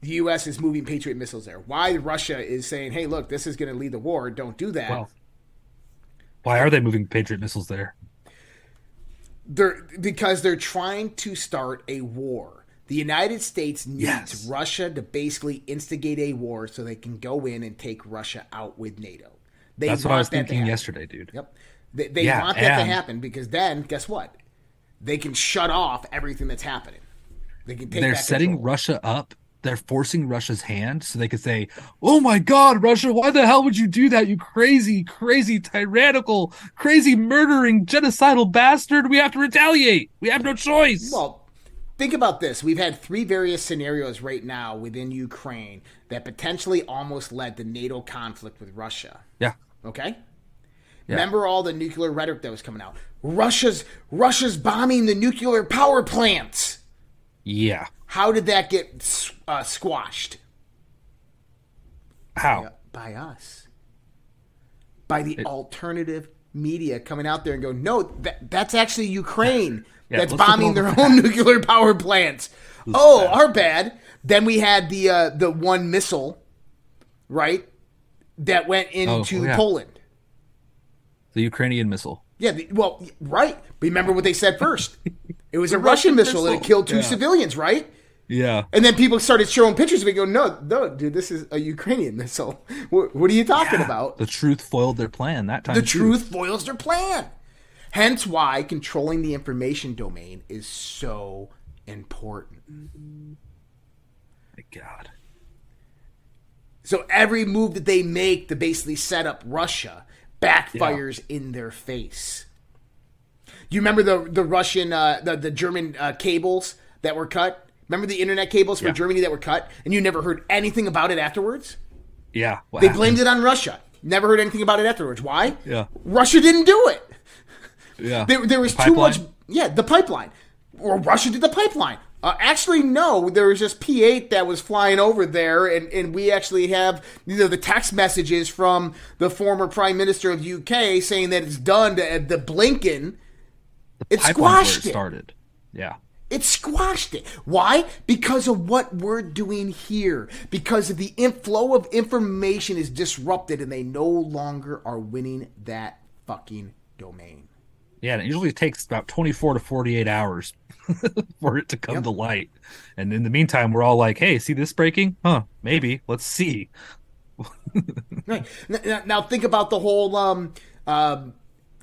the U.S. is moving Patriot missiles there, why Russia is saying, hey, look, this is going to lead the war, don't do that. Well, why are they moving Patriot missiles there? They're because they're trying to start a war. The United States needs yes. Russia to basically instigate a war so they can go in and take Russia out with NATO. They That's what I was thinking yesterday, dude. Yep. They, they yeah, want that and... to happen because then, guess what? They can shut off everything that's happening. They can They're setting control. Russia up. They're forcing Russia's hand so they could say, "Oh my God, Russia! Why the hell would you do that? You crazy, crazy, tyrannical, crazy, murdering, genocidal bastard! We have to retaliate. We have no choice." Well, think about this. We've had three various scenarios right now within Ukraine that potentially almost led to NATO conflict with Russia. Yeah. Okay? Yeah. Remember all the nuclear rhetoric that was coming out. Russia's Russia's bombing the nuclear power plants. Yeah. How did that get uh, squashed? How? By, by us. By the it, alternative media coming out there and go, no, that, that's actually Ukraine. Yeah, that's bombing their own nuclear power plants. oh, bad. our bad. Then we had the uh, the one missile, right, that went oh, into oh, yeah. Poland. The Ukrainian missile. Yeah, the, well, right. Remember what they said first? It was a Russian, Russian missile, missile, and it killed two yeah. civilians, right? Yeah. And then people started showing pictures of it. Go, no, no, dude, this is a Ukrainian missile. What, what are you talking yeah. about? The truth foiled their plan that time. The too. truth foils their plan. Hence why controlling the information domain is so important. My God. So every move that they make to basically set up Russia backfires yeah. in their face. You remember the the Russian uh, the the German uh, cables that were cut? Remember the internet cables for yeah. Germany that were cut, and you never heard anything about it afterwards? Yeah, they happened? blamed it on Russia. Never heard anything about it afterwards. Why? Yeah, Russia didn't do it. Yeah. There, there was the too much. Yeah, the pipeline. Or Russia did the pipeline. Uh, actually, no. There was just P8 that was flying over there, and, and we actually have you know the text messages from the former Prime Minister of UK saying that it's done. To, uh, the Blinken, the it squashed it. Started. Yeah. It squashed it. Why? Because of what we're doing here. Because of the inflow of information is disrupted and they no longer are winning that fucking domain. Yeah, and it usually takes about 24 to 48 hours for it to come Yep. to light. And in the meantime, we're all like, hey, see this breaking? Huh, maybe. Let's see. Right. N- n- Now think about the whole um, um,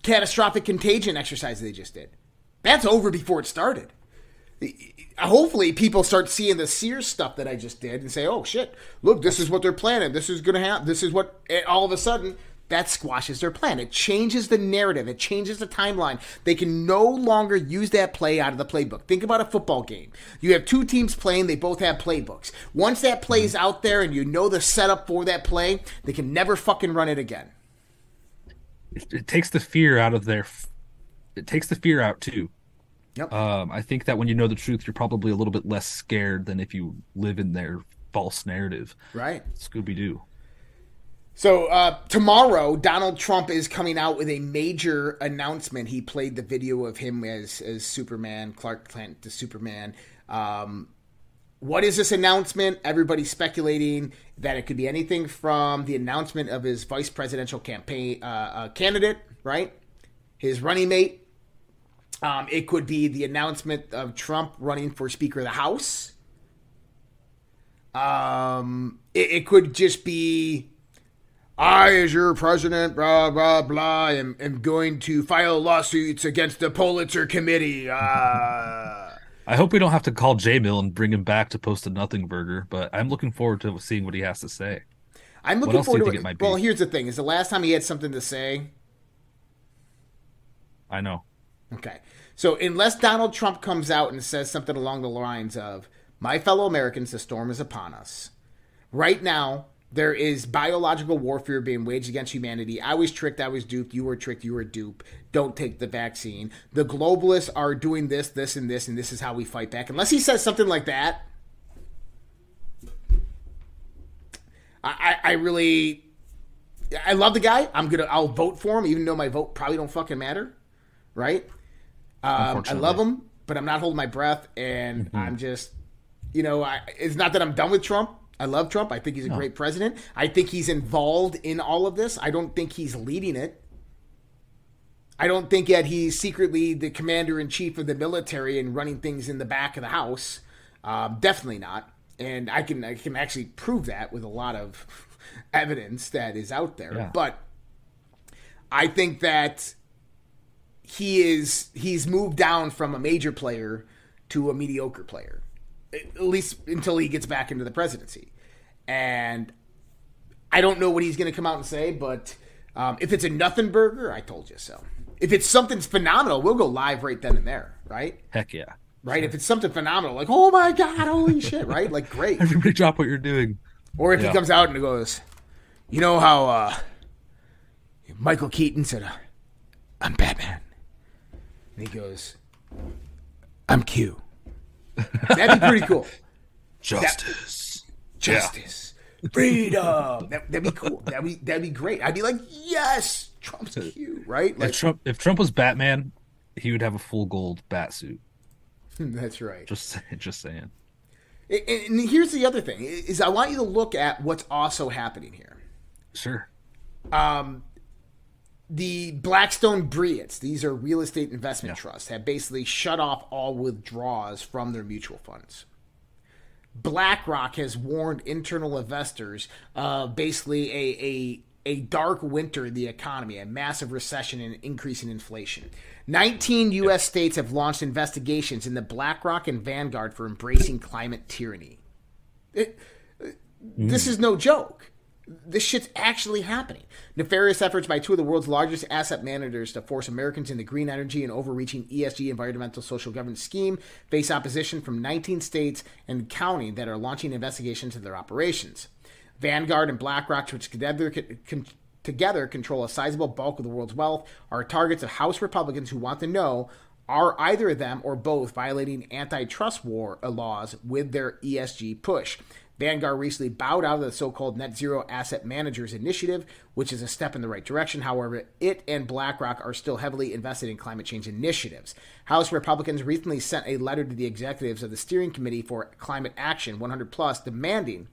catastrophic contagion exercise they just did. That's over before it started. Hopefully, people start seeing the Sears stuff that I just did and say, "Oh shit! Look, this is what they're planning. This is going to happen. This is what." All of a sudden, that squashes their plan. It changes the narrative. It changes the timeline. They can no longer use that play out of the playbook. Think about a football game. You have two teams playing. They both have playbooks. Once that play is mm-hmm. out there and you know the setup for that play, they can never fucking run it again. It, it takes the fear out of their. It takes the fear out too. Yep. Um, I think that when you know the truth, you're probably a little bit less scared than if you live in their false narrative. Right. Scooby Doo. So uh, tomorrow, Donald Trump is coming out with a major announcement. He played the video of him as as Superman, Clark Kent to Superman. Um, what is this announcement? Everybody's speculating that it could be anything from the announcement of his vice presidential campaign uh, uh, candidate, right? His running mate. Um, it could be the announcement of Trump running for Speaker of the House. Um, it, it could just be I, as your president, blah, blah, blah, am, am going to file lawsuits against the Pulitzer Committee. Uh, I hope we don't have to call J Mill and bring him back to post a nothing burger, but I'm looking forward to seeing what he has to say. I'm looking else do you forward to it. it might be? Well, here's the thing: is the last time he had something to say. I know. Okay, so unless Donald Trump comes out and says something along the lines of "My fellow Americans, the storm is upon us," right now there is biological warfare being waged against humanity. I was tricked. I was duped. You were tricked. You were duped. Don't take the vaccine. The globalists are doing this, this, and this, and this is how we fight back. Unless he says something like that, I, I, really, I love the guy. I'm gonna, I'll vote for him, even though my vote probably don't fucking matter, right? Um, I love him, but I'm not holding my breath, and I'm just, you know, I, it's not that I'm done with Trump. I love Trump. I think he's a great president. I think he's involved in all of this. I don't think he's leading it. I don't think that he's secretly the commander in chief of the military and running things in the back of the house. Um, definitely not. And I can I can actually prove that with a lot of evidence that is out there. Yeah. But I think that he is he's moved down from a major player to a mediocre player at least until he gets back into the presidency. And i don't know what he's going to come out and say but um, if it's a nothing burger i told you so. If it's something phenomenal we'll go live right then and there right? Heck yeah. right? If it's something phenomenal like oh my god holy shit right? Like great. Everybody drop what you're doing. or if Yeah. he comes out and goes, you know how uh, Michael Keaton said, uh, "I'm Batman," and he goes, "I'm Q." That'd be pretty cool. Justice. Justice, freedom. That, that'd be cool. That'd be that'd be great. I'd be like, yes, Trump's Q, right? Like, If Trump if Trump was Batman, he would have a full gold bat suit. that's right. Just saying, just saying. And, and here's the other thing: is I want you to look at what's also happening here. Sure. Um, the Blackstone BREITs, these are real estate investment trusts, have basically shut off all withdrawals from their mutual funds. BlackRock has warned internal investors of basically a, a a dark winter in the economy, a massive recession and increase in inflation. 19 U.S. states have launched investigations into BlackRock and Vanguard for embracing climate tyranny. It- this mm. is no joke. This shit's actually happening. Nefarious efforts by two of the world's largest asset managers to force Americans into green energy and overreaching ESG environmental social governance scheme face opposition from 19 states and counting that are launching investigations into their operations. Vanguard and BlackRock, which together con- together control a sizable bulk of the world's wealth, are targets of House Republicans who want to know Are either of them or both violating antitrust war laws with their ESG push? Vanguard recently bowed out of the so called Net Zero Asset Managers Initiative, which is a step in the right direction. However, it and BlackRock are still heavily invested in climate change initiatives. House Republicans recently sent a letter to the executives of the Steering Committee for Climate Action 100 Plus demanding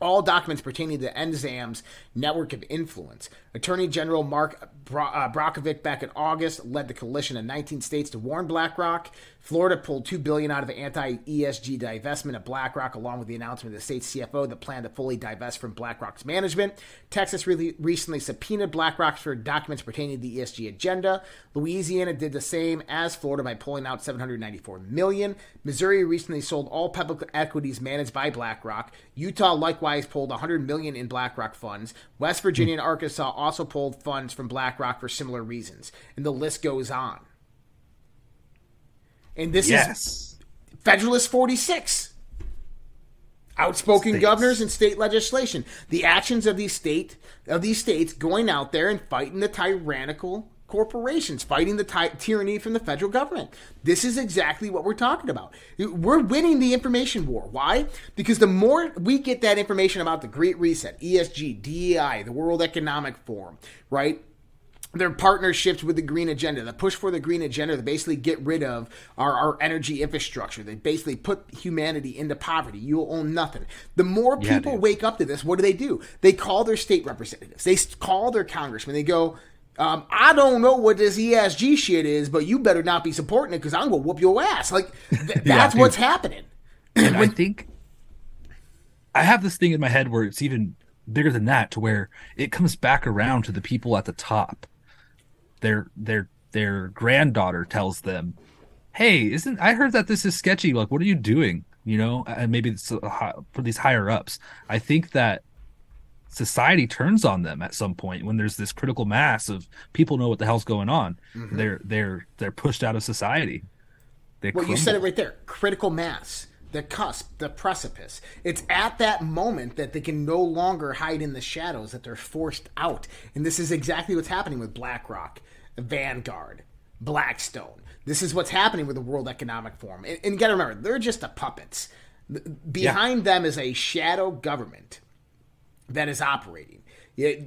all documents pertaining to NZAM's network of influence. Attorney General Mark Bro- uh, Brnovich back in August led the coalition of 19 states to warn BlackRock. Florida pulled 2 billion out of anti-ESG divestment of BlackRock, along with the announcement of the state's CFO that planned to fully divest from BlackRock's management. Texas recently subpoenaed BlackRock for documents pertaining to the ESG agenda. Louisiana did the same as Florida by pulling out 794 million. Missouri recently sold all public equities managed by BlackRock. Utah likewise pulled 100 million in BlackRock funds. West Virginia and Arkansas also pulled funds from BlackRock for similar reasons, and the list goes on. And this yes. is Federalist 46. Outspoken States. governors and state legislation. The actions of these state of these states going out there and fighting the tyrannical corporations, fighting the ty- tyranny from the federal government. This is exactly what we're talking about. We're winning the information war. Why? Because the more we get that information about the Great Reset, ESG, DEI, the World Economic Forum, right? their partnerships with the green agenda, the push for the green agenda to basically get rid of our, our energy infrastructure. They basically put humanity into poverty. You'll own nothing. The more people dude. wake up to this, what do they do? They call their state representatives. They call their congressmen. They go, um, I don't know what this ESG shit is, but you better not be supporting it because I'm going to whoop your ass. Like, th- that's dude. what's happening. and I think I have this thing in my head where it's even bigger than that, to where it comes back around to the people at the top. Their their their granddaughter tells them, "Hey, isn't I heard that this is sketchy? Like, what are you doing? You know, and maybe it's for these higher ups. I think that." Society turns on them at some point when there's this critical mass of people know what the hell's going on. Mm-hmm. They're they're they're pushed out of society. They Well, you said it right there. Critical mass, the cusp, the precipice. It's at that moment that they can no longer hide in the shadows, that they're forced out. And this is exactly what's happening with BlackRock, Vanguard, Blackstone. This is what's happening with the World Economic Forum. And, and you got to remember, they're just the puppets. Behind them is a shadow government that is operating.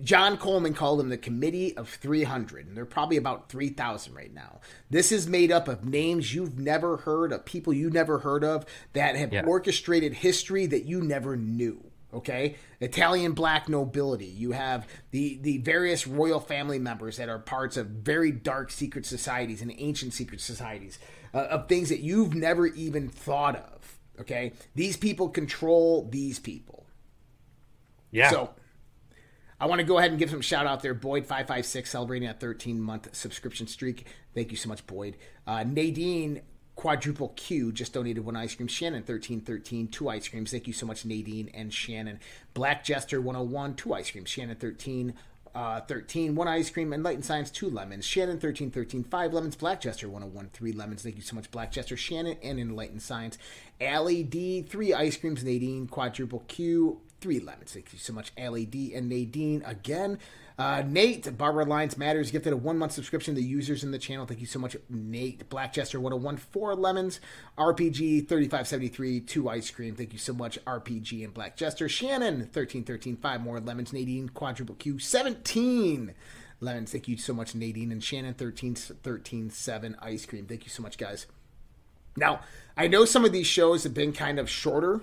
John Coleman called them the Committee of 300, and they're probably about 3,000 right now. This is made up of names you've never heard of, people you never heard of that have Yeah. orchestrated history that you never knew. Okay, Italian black nobility. You have the the various royal family members that are parts of very dark secret societies and ancient secret societies uh, of things that you've never even thought of. Okay, these people control these people. Yeah. So I want to go ahead and give some shout out there. Boyd556 celebrating a 13 month subscription streak. Thank you so much, Boyd. Uh, Nadine Quadruple Q just donated one ice cream. Shannon 1313, two ice creams. Thank you so much, Nadine and Shannon. Black Jester 101, two ice creams. Shannon 13. Uh, 13, one ice cream, Enlightened Science, two lemons. Shannon 13, 13, five lemons. Black Jester 101, three lemons. Thank you so much, Black Jester, Shannon, and Enlightened Science. Allie D, three ice creams. Nadine, Quadruple Q, three lemons. Thank you so much, Allie D and Nadine again. Uh, Nate, Barbara Alliance Matters gifted a one month subscription to the users in the channel. Thank you so much, Nate. Black Jester 101, four lemons. RPG 3573, two ice cream. Thank you so much, RPG and Black Jester. Shannon 1313, five more lemons. Nadine, Quadruple Q 17 lemons. Thank you so much, Nadine and Shannon 13 13 7 ice cream. Thank you so much, guys. Now, I know some of these shows have been kind of shorter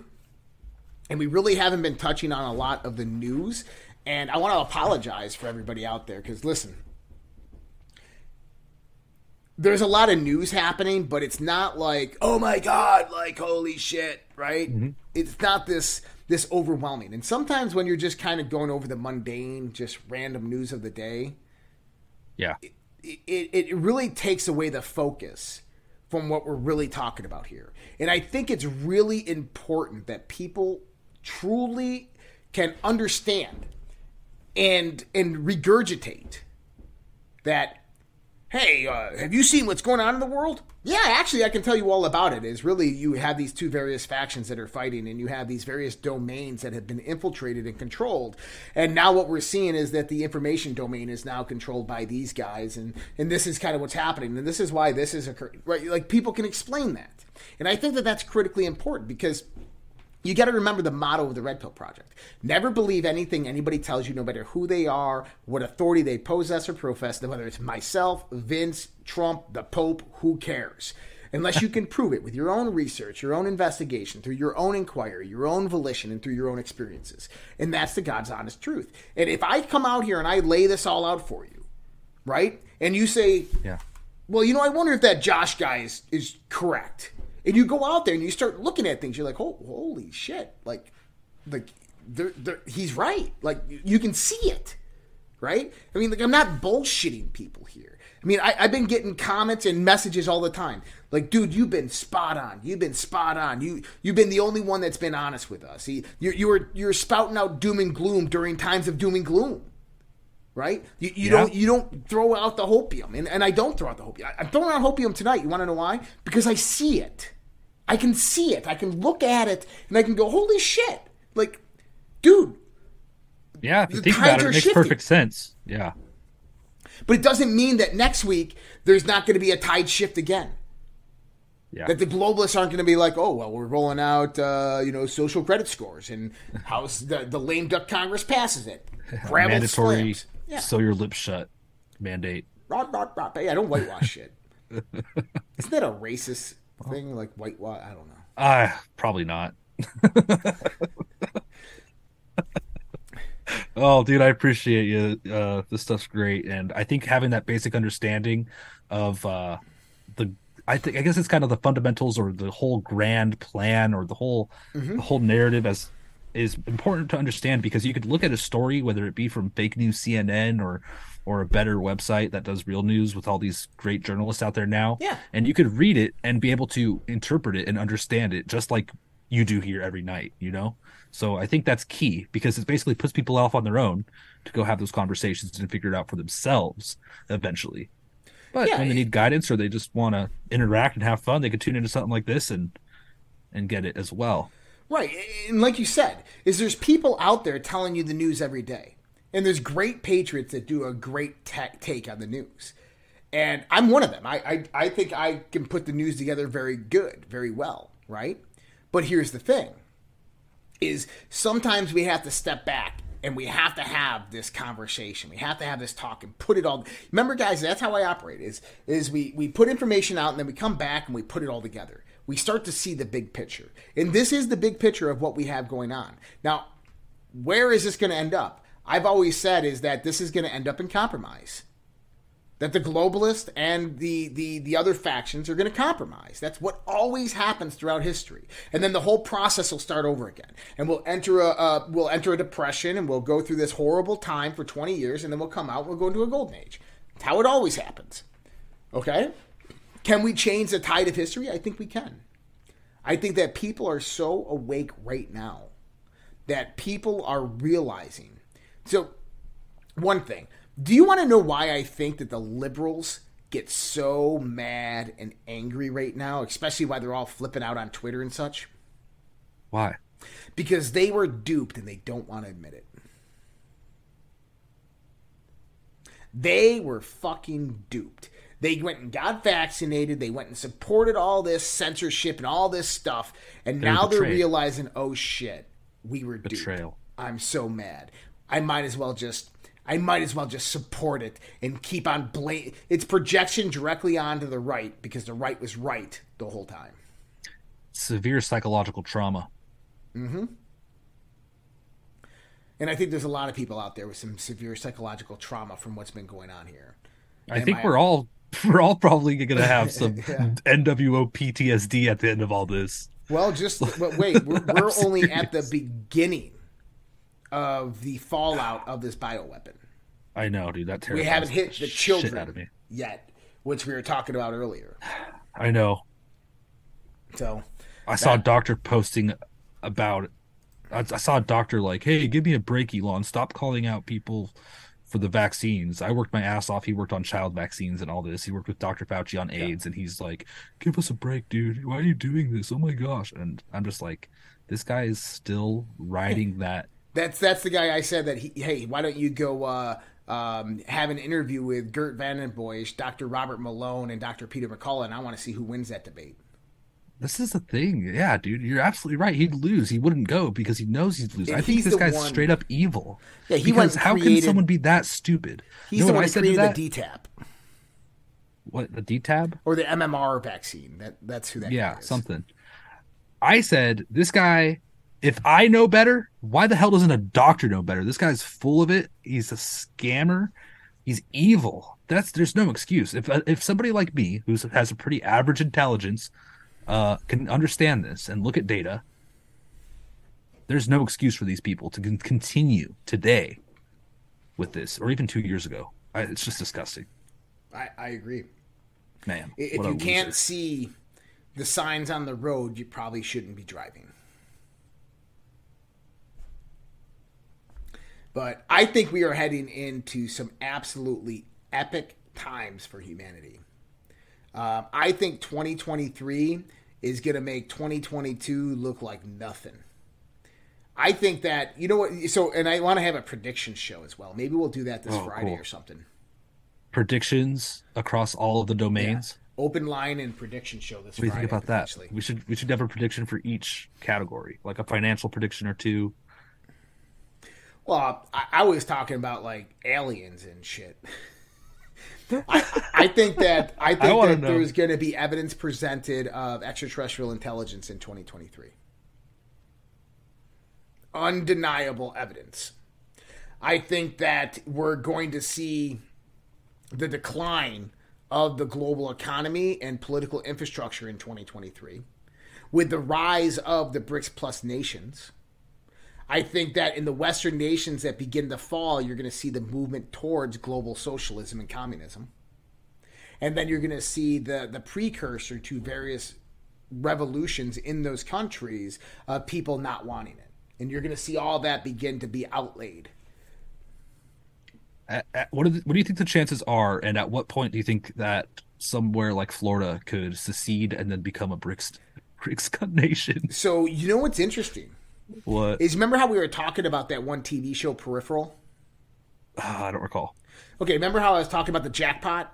and we really haven't been touching on a lot of the news. And I want to apologize for everybody out there because listen, there's a lot of news happening, but it's not like, oh my god, like holy shit, right? Mm-hmm. It's not this this overwhelming. And sometimes when you're just kind of going over the mundane, just random news of the day, yeah. it, it, it really takes away the focus from what we're really talking about here. And I think it's really important that people truly can understand and and regurgitate that hey, uh, have you seen what's going on in the world? Yeah, actually, I can tell you all about it. Is really you have these two various factions that are fighting, and you have these various domains that have been infiltrated and controlled. And now what we're seeing is that the information domain is now controlled by these guys, and and this is kind of what's happening, and this is why this is occurring. Right, like people can explain that, and I think that that's critically important because you got to remember the motto of the Red Pill Project. Never believe anything anybody tells you, no matter who they are, what authority they possess or profess, whether it's myself, Vince, Trump, the Pope, who cares? Unless you can prove it with your own research, your own investigation, through your own inquiry, your own volition, and through your own experiences. And that's the God's honest truth. And if I come out here and I lay this all out for you, right? And you say, Yeah. well, you know, I wonder if that Josh guy is, is correct. And you go out there and you start looking at things. You're like, oh, holy shit! Like, like, they're, they're, he's right. Like, you can see it, right? I mean, like, I'm not bullshitting people here. I mean, I, I've been getting comments and messages all the time. Like, dude, you've been spot on. You've been spot on. You you've been the only one that's been honest with us. You you you were you're spouting out doom and gloom during times of doom and gloom right? You, you Yeah. don't you don't throw out the hopium, and, and I don't throw out the hopium. I- I'm throwing out hopium tonight. You want to know why? Because I see it. I can see it. I can look at it, and I can go, "Holy shit!" Like, dude. Yeah, if you think about it, it makes shifting. perfect sense. Yeah. But it doesn't mean that next week there's not going to be a tide shift again. Yeah. That the globalists aren't going to be like, oh well, we're rolling out, uh, you know, social credit scores, and House the, the lame duck Congress passes it. Gravel Mandatory slams. Yeah. sew your lips shut mandate. Rot, rot, rot. Yeah, don't whitewash shit. Isn't that a racist thing? Like white whitewash? I don't know. Ah, probably not. oh, dude, I appreciate you. Uh, this stuff's great, and I think having that basic understanding of uh, the, I think I guess it's kind of the fundamentals or the whole grand plan or the whole the whole narrative as is important to understand because you could look at a story, whether it be from fake news CNN or or a better website that does real news with all these great journalists out there now. Yeah. And you could read it and be able to interpret it and understand it just like you do here every night, you know? So I think that's key because it basically puts people off on their own to go have those conversations and figure it out for themselves eventually. But Yeah, when they need guidance or they just want to interact and have fun, they could tune into something like this and and get it as well. Right, and like you said, is there's people out there telling you the news every day, and there's great patriots that do a great ta take on the news, and I'm one of them. I, I I think I can put the news together very good, very well, right? But here's the thing: is sometimes we have to step back and we have to have this conversation. We have to have this talk and put it all. Remember, guys, that's how I operate. Is is we we put information out and then we come back and we put it all together. We start to see the big picture, and this is the big picture of what we have going on now. Where is this going to end up? I've always said is that this is going to end up in compromise that the globalists and the, the, the other factions are going to compromise. That's what always happens throughout history. And then the whole process will start over again. And we'll enter a, uh, we'll enter a depression and we'll go through this horrible time for 20 years and then we'll come out and we'll go into a golden age. It's how it always happens. Okay? Can we change the tide of history? I think we can. I think that people are so awake right now that people are realizing. So, one thing. Do you want to know why I think that the liberals get so mad and angry right now, especially why they're all flipping out on Twitter and such? Why? Because they were duped and they don't want to admit it. They were fucking duped. They went and got vaccinated. They went and supported all this censorship and all this stuff. And They were now they're realizing, oh shit, we were duped. Betrayal. I'm so mad. I might as well just I might as well just support it and keep on blame its projection directly onto the right because the right was right the whole time. Severe psychological trauma. Mm-hmm. And I think there's a lot of people out there with some severe psychological trauma from what's been going on here. I Am think I- we're all we're all probably gonna have some NWO PTSD at the end of all this. Well, just but wait, we're, we're only at the beginning of the fallout of this bioweapon. I know, dude. That We haven't hit the children out of me. yet, which we were talking about earlier. I know. So, I saw a doctor posting about it. I, I saw a doctor like, "Hey, give me a break, Elon. Stop calling out people for the vaccines. I worked my ass off. He worked on child vaccines and all this. He worked with Dr. Fauci on AIDS, and he's like, "Give us a break, dude. Why are you doing this? Oh my gosh!" And I'm just like, this guy is still riding that. That's that's the guy I said that. He, hey, why don't you go uh, um, have an interview with Geert Vanden Bossche, Dr. Robert Malone, and Dr. Peter McCullough, and I want to see who wins that debate. This is the thing. Yeah, dude, you're absolutely right. He'd lose. He wouldn't go because he knows he'd lose. If I think this guy's one- straight up evil. Yeah, he went how can someone be that stupid? He's You know the what one I said created that? the DTaP What the DTaP? or the MMR vaccine. That that's who that Yeah, something. I said this guy. If I know better, why the hell doesn't a doctor know better? This guy's full of it. He's a scammer. He's evil. That's there's no excuse. If if somebody like me, who has a pretty average intelligence, uh, can understand this and look at data, there's no excuse for these people to con- continue today with this, or even two years ago. I, it's just disgusting, I, I agree. man. If you can't see the signs on the road, you probably shouldn't be driving. But I think we are heading into some absolutely epic times for humanity. Um, I think 2023 is going to make 2022 look like nothing. I think that you know what. So, and I want to have a prediction show as well. Maybe we'll do that this Oh, Friday cool. or something. predictions across all of the domains. Open line and prediction show this What do you Friday. think about that? We should we should have a prediction for each category, like a financial prediction or two. Well, I, I was talking about like aliens and shit. I, I think that I think wanna that know. there's going to be evidence presented of extraterrestrial intelligence in 2023. Undeniable evidence. I think that we're going to see the decline of the global economy and political infrastructure in 2023 with the rise of the BRICS plus nations. I think that in the Western nations that begin to fall, you're going to see the movement towards global socialism and communism. And then you're going to see the, the precursor to various revolutions in those countries of people not wanting it. And you're going to see all that begin to be outlaid. At, at- what, are the, what do you think the chances are, and at what point do you think that somewhere like Florida could secede and then become a BRICS BRICS nation? So, you know what's interesting? What? Is remember how we were talking about that one TV show, Peripheral? Ah, I don't recall. Okay, remember how I was talking about the jackpot?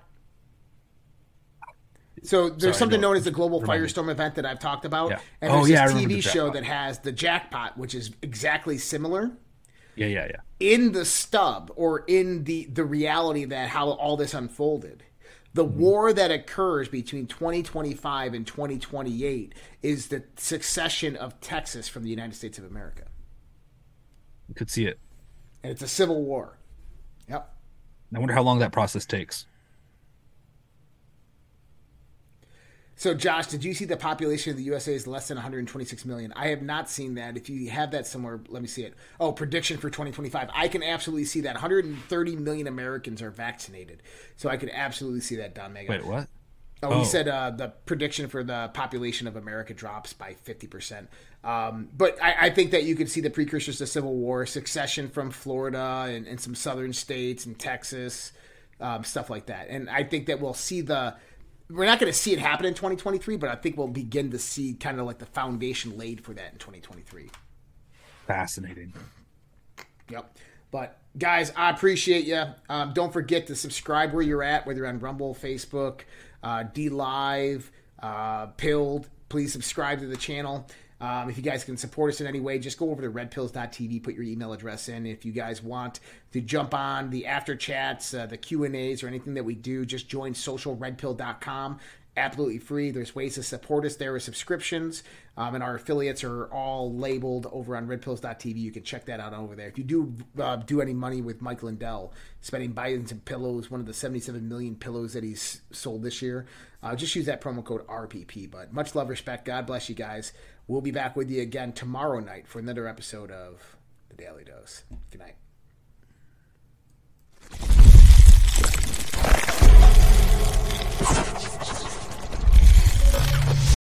So there's Sorry, something no. known as the Global Remind me. Firestorm event that I've talked about, Yeah. and Oh, there's yeah, this TV show that has the jackpot, which is exactly similar. Yeah, yeah, yeah. In the stub, or in the the reality that how all this unfolded, the Mm-hmm. war that occurs between 2025 and 2028 is the succession of Texas from the United States of America, You could see it. and it's a civil war. Yep. I wonder how long that process takes. So, Josh, did you see the population of the USA is less than 126 million? I have not seen that. If you have that somewhere, let me see it. Oh, prediction for 2025. I can absolutely see that. 130 million Americans are vaccinated. So I could absolutely see that, Don Mega. Wait, what? Oh, Oh. he said uh, the prediction for the population of America drops by 50%. Um, but I, I think that you could see the precursors to Civil War, secession from Florida and, and some southern states and Texas, um, stuff like that. And I think that we'll see the. We're not going to see it happen in 2023, but I think we'll begin to see kind of like the foundation laid for that in 2023. Fascinating. Yep. But guys, I appreciate you. Um, don't forget to subscribe where you're at, whether you're on Rumble, Facebook, uh, DLive, uh, Pilled. Please subscribe to the channel. Um, if you guys can support us in any way, just go over to redpills.tv, put your email address in. If you guys want to jump on the after chats, uh, the Q and A's, or anything that we do, just join socialredpill.com. Absolutely free. There's ways to support us there with subscriptions, um, and our affiliates are all labeled over on redpills.tv. You can check that out over there. If you do uh, do any money with Mike Lindell, spending Biden's and pillows, one of the 77 million pillows that he's sold this year, uh, just use that promo code RPP. But much love, respect. God bless you guys. We'll be back with you again tomorrow night for another episode of The Daily Dose. Good night. you